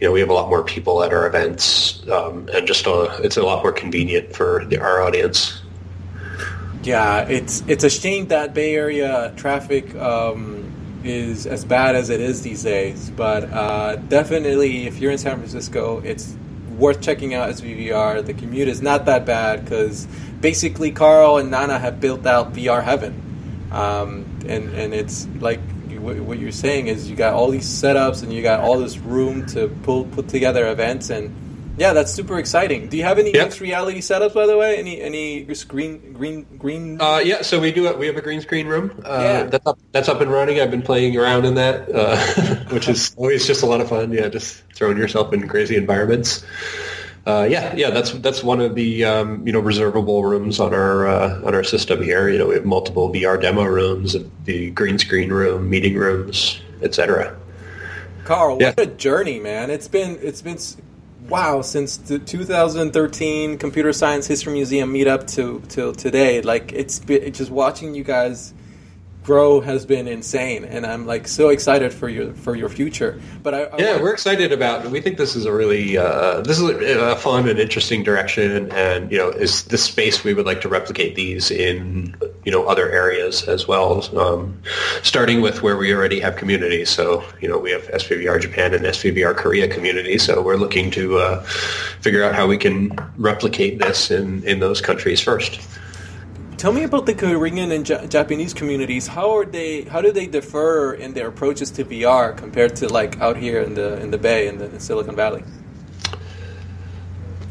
you know we have a lot more people at our events, um, and just a, it's a lot more convenient for the, our audience. Yeah, it's it's a shame that Bay Area traffic um, is as bad as it is these days. But uh, definitely, if you're in San Francisco, it's worth checking out as SVVR. The commute is not that bad because basically Karl and Nana have built out VR heaven, um, and and it's like what you're saying is you got all these setups and you got all this room to pull put together events and yeah, that's super exciting. Do you have any Yep. mixed reality setups by the way? Any any green green green? Uh, yeah, so we do. We have a green screen room. Uh, Yeah. that's up. That's up and running. I've been playing around in that, uh, *laughs* which is *laughs* always just a lot of fun. Yeah, just throwing yourself in crazy environments. Uh, yeah, yeah, that's that's one of the um, you know reservable rooms on our uh, on our system here. You know, we have multiple VR demo rooms, the green screen room, meeting rooms, etc. Karl, Yeah. what a journey, man! It's been it's been wow, since the 2013 Computer Science History Museum meetup to till today, like it's been, just watching you guys grow has been insane, and I'm like so excited for your for your future. But I, I yeah, we're excited about. We think this is a really uh, this is a fun and interesting direction, and you know, is the space we would like to replicate these in you know other areas as well. Um, starting with where we already have communities. So you know, we have SVVR Japan and SVVR Korea communities. So we're looking to uh, figure out how we can replicate this in in those countries first. Tell me about the Korean and Ja- Japanese communities. How are they? How do they differ in their approaches to VR compared to like out here in the in the Bay in the in Silicon Valley?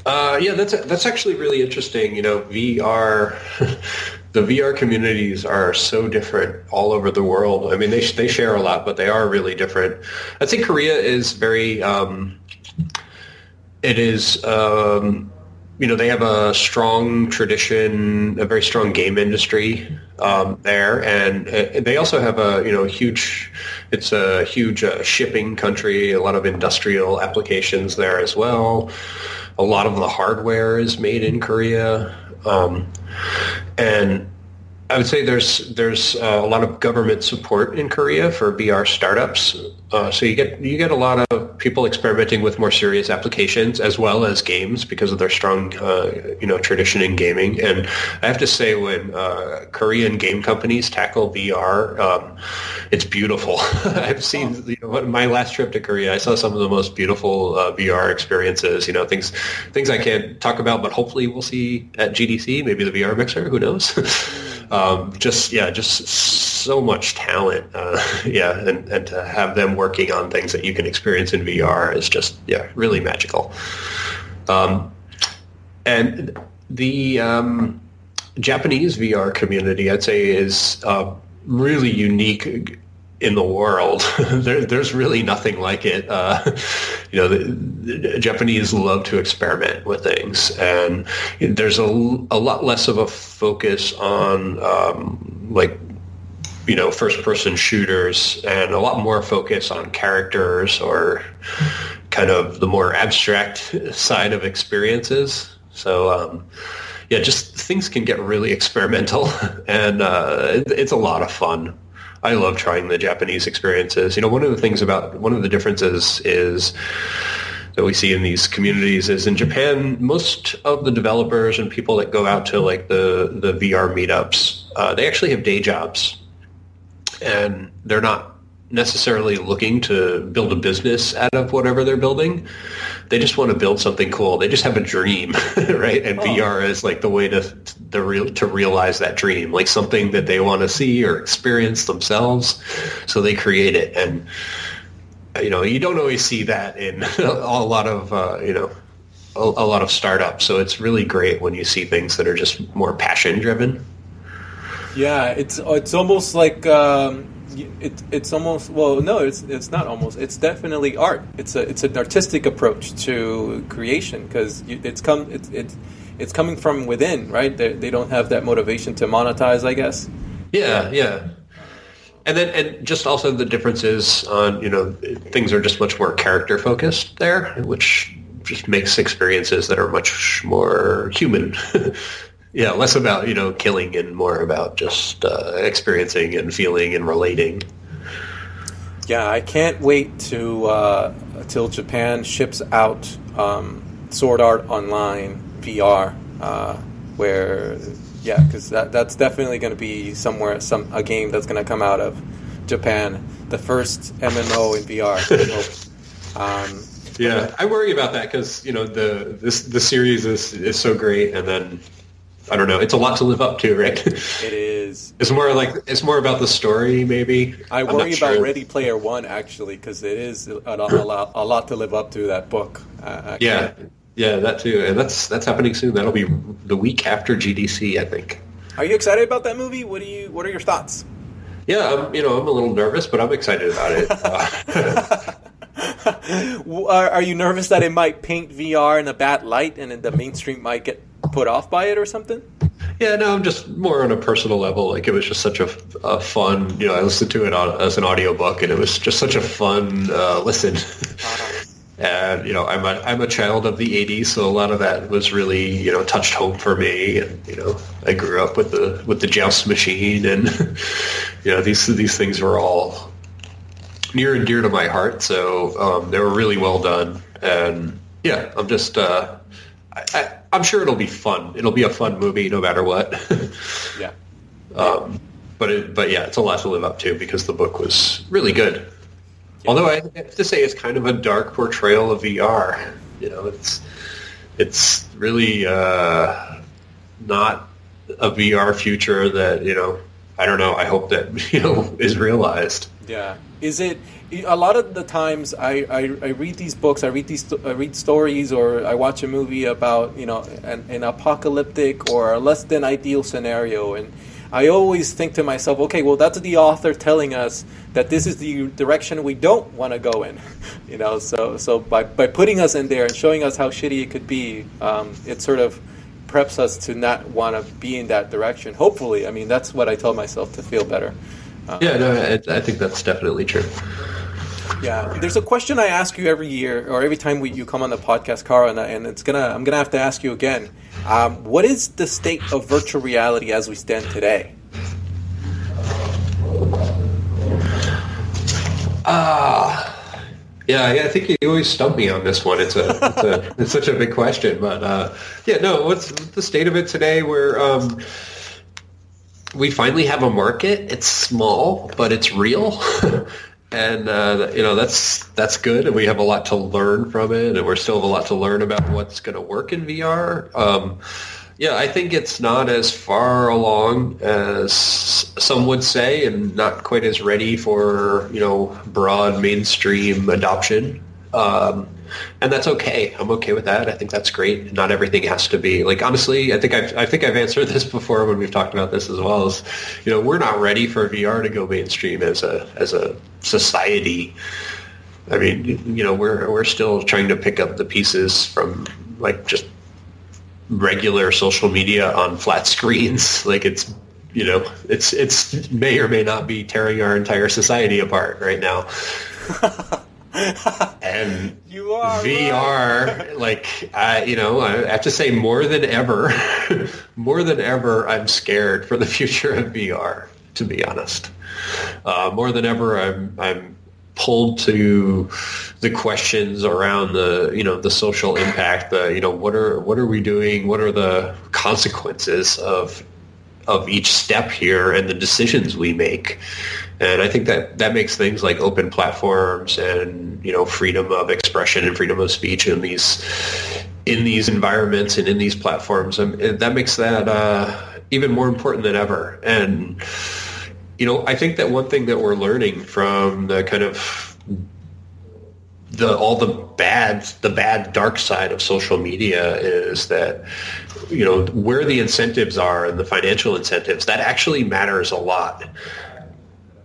Uh, yeah, that's that's actually really interesting. You know, VR, *laughs* the VR communities are so different all over the world. I mean, they they share a lot, but they are really different. I think Korea is very. Um, it is. Um, you know, they have a strong tradition, a very strong game industry um, there, and uh, they also have a you know huge. It's a huge uh, shipping country. A lot of industrial applications there as well. A lot of the hardware is made in Korea, um, and I would say there's there's uh, a lot of government support in Korea for VR startups. Uh, so you get you get a lot of people experimenting with more serious applications as well as games because of their strong uh, you know tradition in gaming. And I have to say, when uh, Korean game companies tackle VR, um, it's beautiful. *laughs* I've seen you know, my last trip to Korea. I saw some of the most beautiful uh, VR experiences. You know things things I can't talk about, but hopefully we'll see at GDC. Maybe the VR mixer. Who knows? *laughs* um, just yeah, just so much talent. Uh, *laughs* yeah, and, and to have them working on things that you can experience in VR is just yeah, really magical. Um, and the um, Japanese VR community, I'd say, is uh, really unique in the world. *laughs* there, there's really nothing like it. Uh, you know, the, the Japanese love to experiment with things, and there's a, a lot less of a focus on um, like you know first person shooters and a lot more focus on characters or kind of the more abstract side of experiences. So um, yeah, just things can get really experimental, *laughs* and uh, it, it's a lot of fun. I love trying the Japanese experiences. You know, one of the things about one of the differences is that we see in these communities is in Japan, most of the developers and people that go out to like the the VR meetups, uh, they actually have day jobs, and they're not necessarily looking to build a business out of whatever they're building. They just want to build something cool. They just have a dream, *laughs* right? And Oh. VR is like the way to the real to realize that dream, like something that they want to see or experience themselves. So they create it, and you know you don't always see that in *laughs* a lot of uh, you know a, a lot of startups. So it's really great when you see things that are just more passion driven. Yeah, it's it's almost like um, it, it's almost well, no, it's it's not almost. It's definitely art. It's a it's an artistic approach to creation because it's come it's it's it's coming from within, right? They, they don't have that motivation to monetize, I guess. Yeah, yeah. And then, and just also the differences on, you know, things are just much more character focused there, which just makes experiences that are much more human. *laughs* yeah, less about, you know, killing and more about just uh, experiencing and feeling and relating. Yeah, I can't wait to uh, till Japan ships out um, Sword Art Online VR, uh, where yeah, because that, that's definitely going to be somewhere some a game that's going to come out of Japan, the first MMO in VR. I hope. Um, Yeah, I worry about that because, you know, the this the series is, is so great and then, I don't know, it's a lot to live up to, right? it *laughs* is. It's more like, it's more about the story, maybe. I worry about sure. Ready Player One actually because it is a, a, lot, a lot to live up to that book. Uh, Yeah, yeah, that too, and that's that's happening soon. That'll be the week after GDC, I think. Are you excited about that movie? What do you? What are your thoughts? Yeah, I'm, you know, I'm a little nervous, but I'm excited about it. *laughs* Uh, are, are you nervous that it might paint VR in a bad light and the mainstream might get put off by it or something? yeah, no, I'm just more on a personal level. Like it was just such a, a fun, you know, I listened to it on, as an audiobook, and it was just such a fun uh, listen. *laughs* and you know I'm a I'm a child of the '80s, so a lot of that was really you know touched home for me. And you know I grew up with the with the joust machine, and *laughs* you know these these things were all near and dear to my heart. So um, they were really well done, and yeah, I'm just uh, I, I, I'm sure it'll be fun. It'll be a fun movie no matter what. *laughs* yeah. Um, but it, but yeah, it's a lot to live up to because the book was really good. Although I have to say it's kind of a dark portrayal of VR. You know, it's it's really uh, not a VR future that you know. I don't know. I hope that *laughs* you know is realized. Yeah. Is it a lot of the times I, I, I, read these books, I read these I read stories, or I watch a movie about you know an, an apocalyptic or a less than ideal scenario, and I always think to myself, okay, well, that's the author telling us that this is the direction we don't want to go in. *laughs* you know, so so by by putting us in there and showing us how shitty it could be, um, it sort of preps us to not want to be in that direction. Hopefully, I mean, that's what I tell myself to feel better. Um, yeah, no, I, I think that's definitely true. Yeah, there's a question I ask you every year or every time we, you come on the podcast, Karl, and, and it's gonna I'm gonna have to ask you again. Um, what is the state of virtual reality as we stand today? Ah. Uh, yeah, I think you always stump me on this one. It's a, it's, a, *laughs* it's such a big question, but uh, yeah, no. What's the state of it today? Where um, we finally have a market. It's small, but it's real, *laughs* and uh, you know that's that's good, and we have a lot to learn from it, and we're still have a lot to learn about what's going to work in VR. Um, yeah, I think it's not as far along as some would say, and not quite as ready for you know broad mainstream adoption. Um, and that's okay. I'm okay with that. I think that's great. Not everything has to be like honestly. I think I've, I think I've answered *laughs* this before when we've talked about this as well. As you know, we're not ready for VR to go mainstream as a as a society. I mean, you know, we're we're still trying to pick up the pieces from like just regular social media on flat *laughs* screens. Like it's you know, it's it's may or may not be tearing our entire society apart right now. *laughs* and you are VR, right. like I, you know, I have to say more than ever, *laughs* more than ever, I'm scared for the future of VR. To be honest, uh, more than ever, I'm I'm pulled to the questions around the you know the social impact. The you know what are what are we doing? What are the consequences of of each step here and the decisions we make? And I think that that makes things like open platforms and you know freedom of expression and freedom of speech in these in these environments and in these platforms, and that makes that uh, even more important than ever. And you know, I think that one thing that we're learning from the kind of the all the bad the bad dark side of social media is that you know where the incentives are and the financial incentives that actually matters a lot.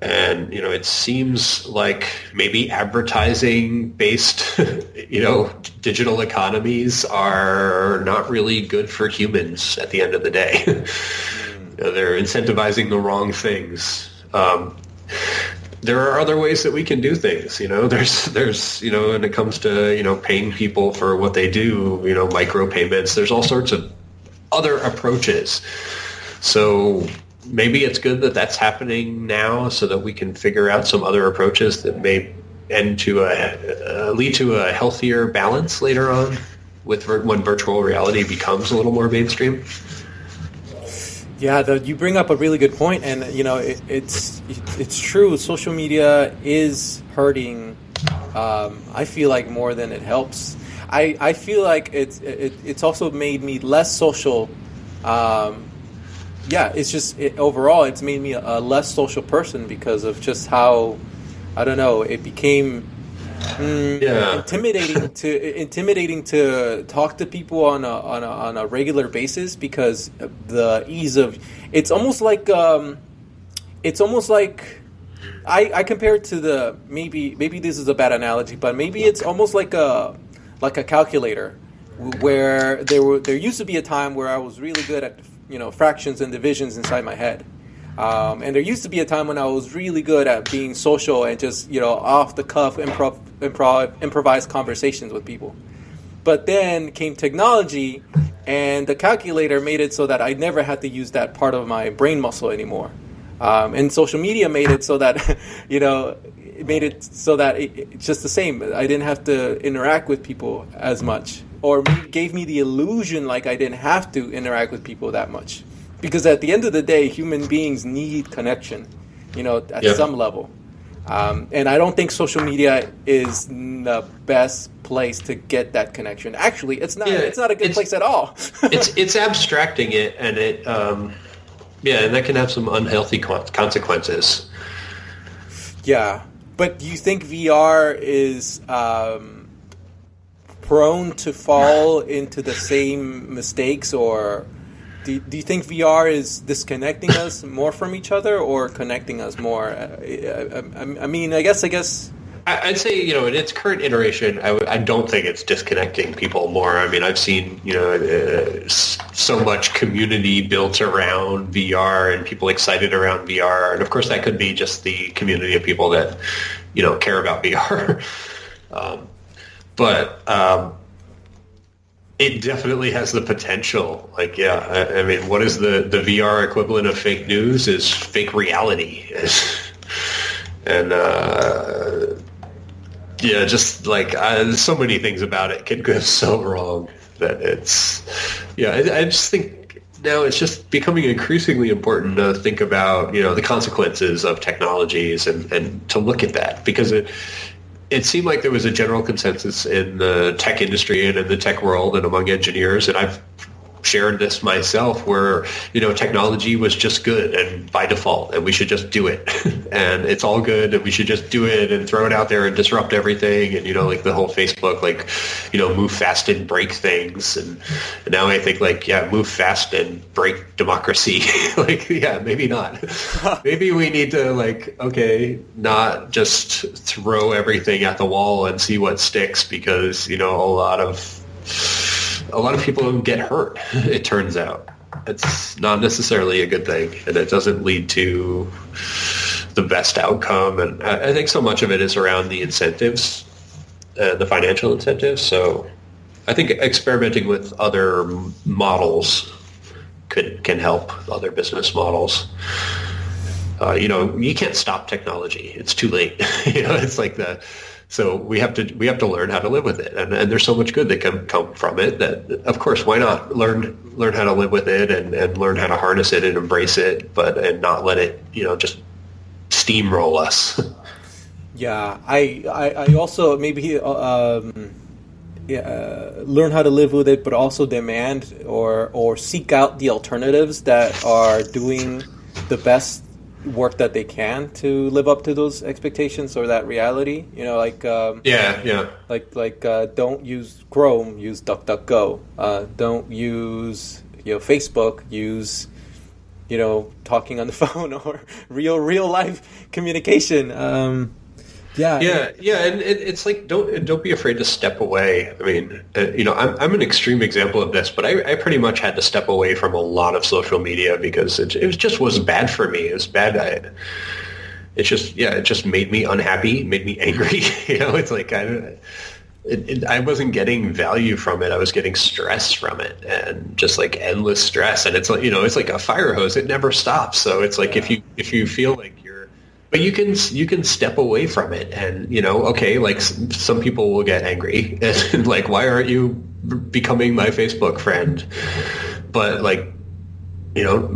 And you know it seems like maybe advertising based *laughs* you know digital economies are not really good for humans at the end of the day. *laughs* You know, they're incentivizing the wrong things um, there are other ways that we can do things you know *laughs* there's there's you know when it comes to you know paying people for what they do you know micro payments there's all sorts of other approaches so maybe it's good that that's happening now so that we can figure out some other approaches that may end to a, uh, lead to a healthier balance later on with when virtual reality becomes a little more mainstream. Yeah, the, you bring up a really good point, and you know it, it's it's true. Social media is hurting. Um, I feel like more than it helps. I, I feel like it's it, it's also made me less social um, yeah, it's just it, overall, it's made me a, a, less social person because of just how I don't know. It became mm, yeah. intimidating to intimidating to talk to people on a, on a on a regular basis because the ease of it's almost like um, it's almost like I, I compare it to the maybe maybe this is a bad analogy, but maybe it's almost like a like a calculator where there were there used to be a time where I was really good at you know fractions and divisions inside my head. Um, and there used to be a time when I was really good at being social and just you know off the cuff improv, improv improvised conversations with people. But then came technology, and the calculator made it so that I never had to use that part of my brain muscle anymore. Um, and social media made it so that *laughs* you know it made it so that it, just the same. I didn't have to interact with people as much, or gave me the illusion like I didn't have to interact with people that much because at the end of the day, human beings need connection, you know, at Yeah. some level. Um, and I don't think social media is the best place to get that connection. Actually, it's not. Yeah, it's not a good place at all. *laughs* it's it's abstracting it, and it um, yeah, and that can have some unhealthy consequences. yeah, but do you think VR is um, prone to fall *laughs* into the same mistakes, or do, do you think VR is disconnecting us more from each other, or connecting us more? Uh, I, I, I mean, I guess, I guess. I'd say, you know, in its current iteration, I, w- I don't think it's disconnecting people more. I mean, I've seen, you know, uh, so much community built around VR and people excited around VR. And of course, that could be just the community of people that, you know, care about VR. *laughs* um, but um, it definitely has the potential. Like, yeah, I, I mean, what is the, the VR equivalent of fake news is fake reality. *laughs* and uh, yeah, just like there's so many things about it can go *laughs* so wrong that it's yeah. I, I just think now it's just becoming increasingly important to think about you know the consequences of technologies and and to look at that because it it seemed like there was a general consensus in the tech industry and in the tech world and among engineers, and I've shared this myself where you know technology was just good and by default and we should just do it. *laughs* And it's all good and we should just do it and throw it out there and disrupt everything and you know like the whole facebook like you know move fast and break things. And, and now i think like yeah move fast and break democracy. *laughs* Like yeah maybe not. *laughs* Maybe we need to like okay not just throw everything at the wall and see what sticks because you know a lot of a lot of people get hurt. *laughs* It turns out it's not necessarily a good thing, and it doesn't lead to the best outcome. And I think so much of it is around the incentives, uh, the financial incentives. So I think experimenting with other models could can help other business models. Uh, you know, you can't stop technology. It's too late. *laughs* you know, it's like the so we have to we have to learn how to live with it, and, and there's so much good that can come from it. That of course, why not learn learn how to live with it and, and learn how to harness it and embrace it, but and not let it you know just steamroll us. *laughs* Yeah, I, I, I also maybe uh, um, yeah, uh, learn how to live with it, but also demand or or seek out the alternatives that are doing the best work that they can to live up to those expectations or that reality. You know, like um, yeah, yeah, like like uh, don't use Chrome, use DuckDuckGo. Uh, don't use you know Facebook, use you know talking on the *laughs* phone or real real life communication. Um, yeah, yeah, yeah, and it, it's like don't don't be afraid to step away. I mean, uh, you know, I'm I'm an extreme example of this, but I, I pretty much had to step away from a lot of social media because it, it just was bad for me. It was bad. I, it's just yeah, it just made me unhappy, made me *laughs* angry. you know, it's like I. It, it, I wasn't getting value from it. I was getting stress from it, and just like endless stress. And it's like you know, it's like a fire hose. It never stops. So it's like if you if you feel like but you can you can step away from it, and you know, okay, like some people will get angry, *laughs* and like, why aren't you becoming my Facebook friend? But like, you know,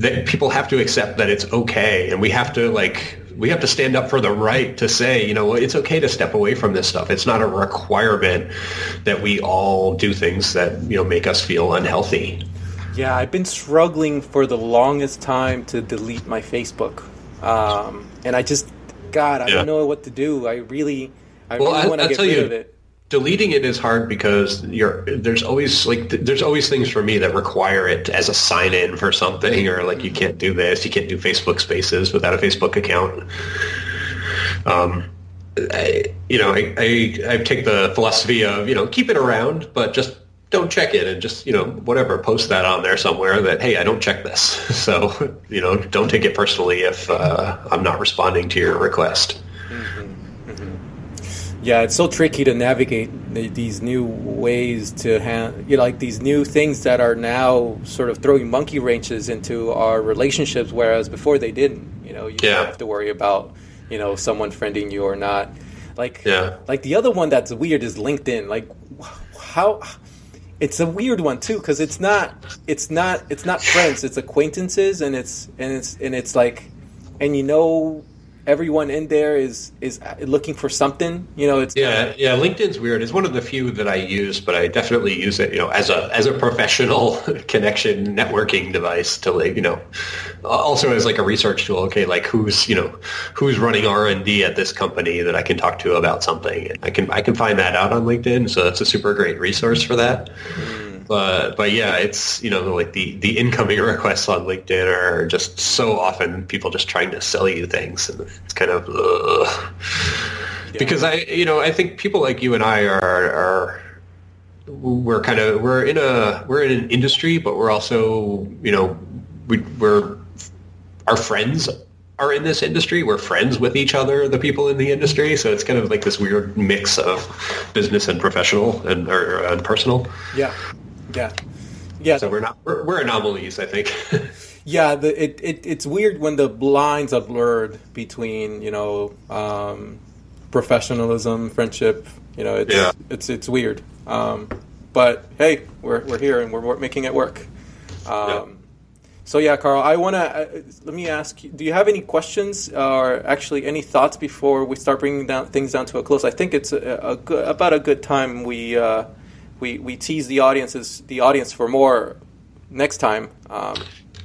that people have to accept that it's okay, and we have to like we have to stand up for the right to say, you know, it's okay to step away from this stuff. It's not a requirement that we all do things that you know make us feel unhealthy. Yeah, I've been struggling for the longest time to delete my Facebook, um, and I just, God, I Yeah. don't know what to do. I really, I Well, really I- want to get tell rid you- of it. Deleting it is hard because you're there's always like th- there's always things for me that require it as a sign in for something or like you can't do this, you can't do Facebook Spaces without a Facebook account. Um, I, you know, I, I I take the philosophy of you know keep it around, but just don't check it and just you know whatever post that on there somewhere that hey I don't check this *laughs* so you know don't take it personally if uh, I'm not responding to your request. Mm-hmm. Mm-hmm. Yeah, it's so tricky to navigate these new ways to have you know like these new things that are now sort of throwing monkey wrenches into our relationships, whereas before they didn't. You know, you yeah. have to worry about you know someone friending you or not. Like yeah. like the other one that's weird is LinkedIn. Like how it's a weird one too because it's not it's not it's not friends it's acquaintances and it's and it's and it's like and you know everyone in there is is looking for something. You know, it's yeah, yeah. LinkedIn's weird. It's one of the few that I use, but I definitely use it, you know, as a as a professional *laughs* connection networking device to like, you know, also as like a research tool. Okay, like who's you know who's running R and D at this company that I can talk to about something. I can I can find that out on LinkedIn, so that's a super great resource for that. Mm but but yeah, it's you know like the the incoming *laughs* requests on LinkedIn are just so often people just trying to sell you things, and it's kind of yeah. because I you know I think people like you and I are are we're kind of we're in a we're in an industry, but we're also you know we, we're our friends are in this industry. We're friends with each other, the people in the industry. So it's kind of like this weird mix of business and professional and or, and personal. Yeah. Yeah, yeah. So we're not we're, we're anomalies, I think. *laughs* yeah, the, it, it it's weird when the lines are blurred between you know um, professionalism, friendship. You know, it's yeah. it's it's weird. Um, but hey, we're we're here and we're, making it work. Um, yeah. So yeah, Karl, I want to uh, let me ask you: Do you have any questions or actually any thoughts before we start bringing down things down to a close? I think it's a, a good, about a good time we uh, we, we tease the audiences the audience for more next time. Um,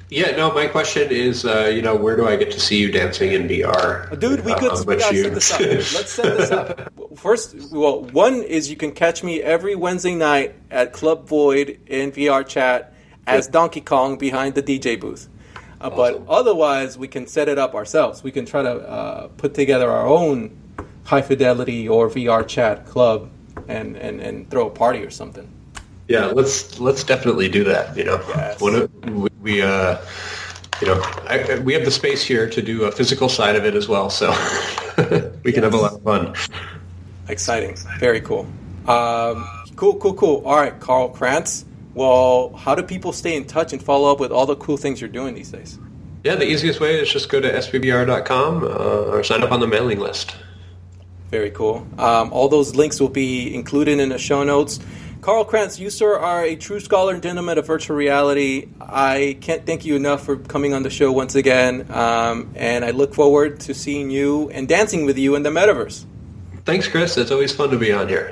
yeah, no. My question is, uh, you know, where do I get to see you dancing in VR? Dude, we could uh, we set this up. Let's set this up. *laughs* First, well, one is you can catch me every Wednesday night at Club Void in VR chat as Donkey Kong behind the DJ booth. Uh, awesome. But otherwise, we can set it up ourselves. We can try to uh, put together our own high fidelity or VR chat club and, and, and throw a party or something. Yeah, let's let's definitely do that. You know, yes. when we uh, you know I, we have the space here to do a physical side of it as well, so *laughs* we yes. can have a lot of fun. Exciting, very cool. Um, cool, cool, cool. All right, Karl Krantz. Well, how do people stay in touch and follow up with all the cool things you're doing these days? Yeah, the easiest way is just go to svvr.com uh, or sign up on the mailing list. Very cool. Um, all those links will be included in the show notes. Karl Krantz, you, sir, are a true scholar and gentleman of virtual reality. I can't thank you enough for coming on the show once again, um, and I look forward to seeing you and dancing with you in the metaverse. Thanks, Chris. It's always fun to be on here.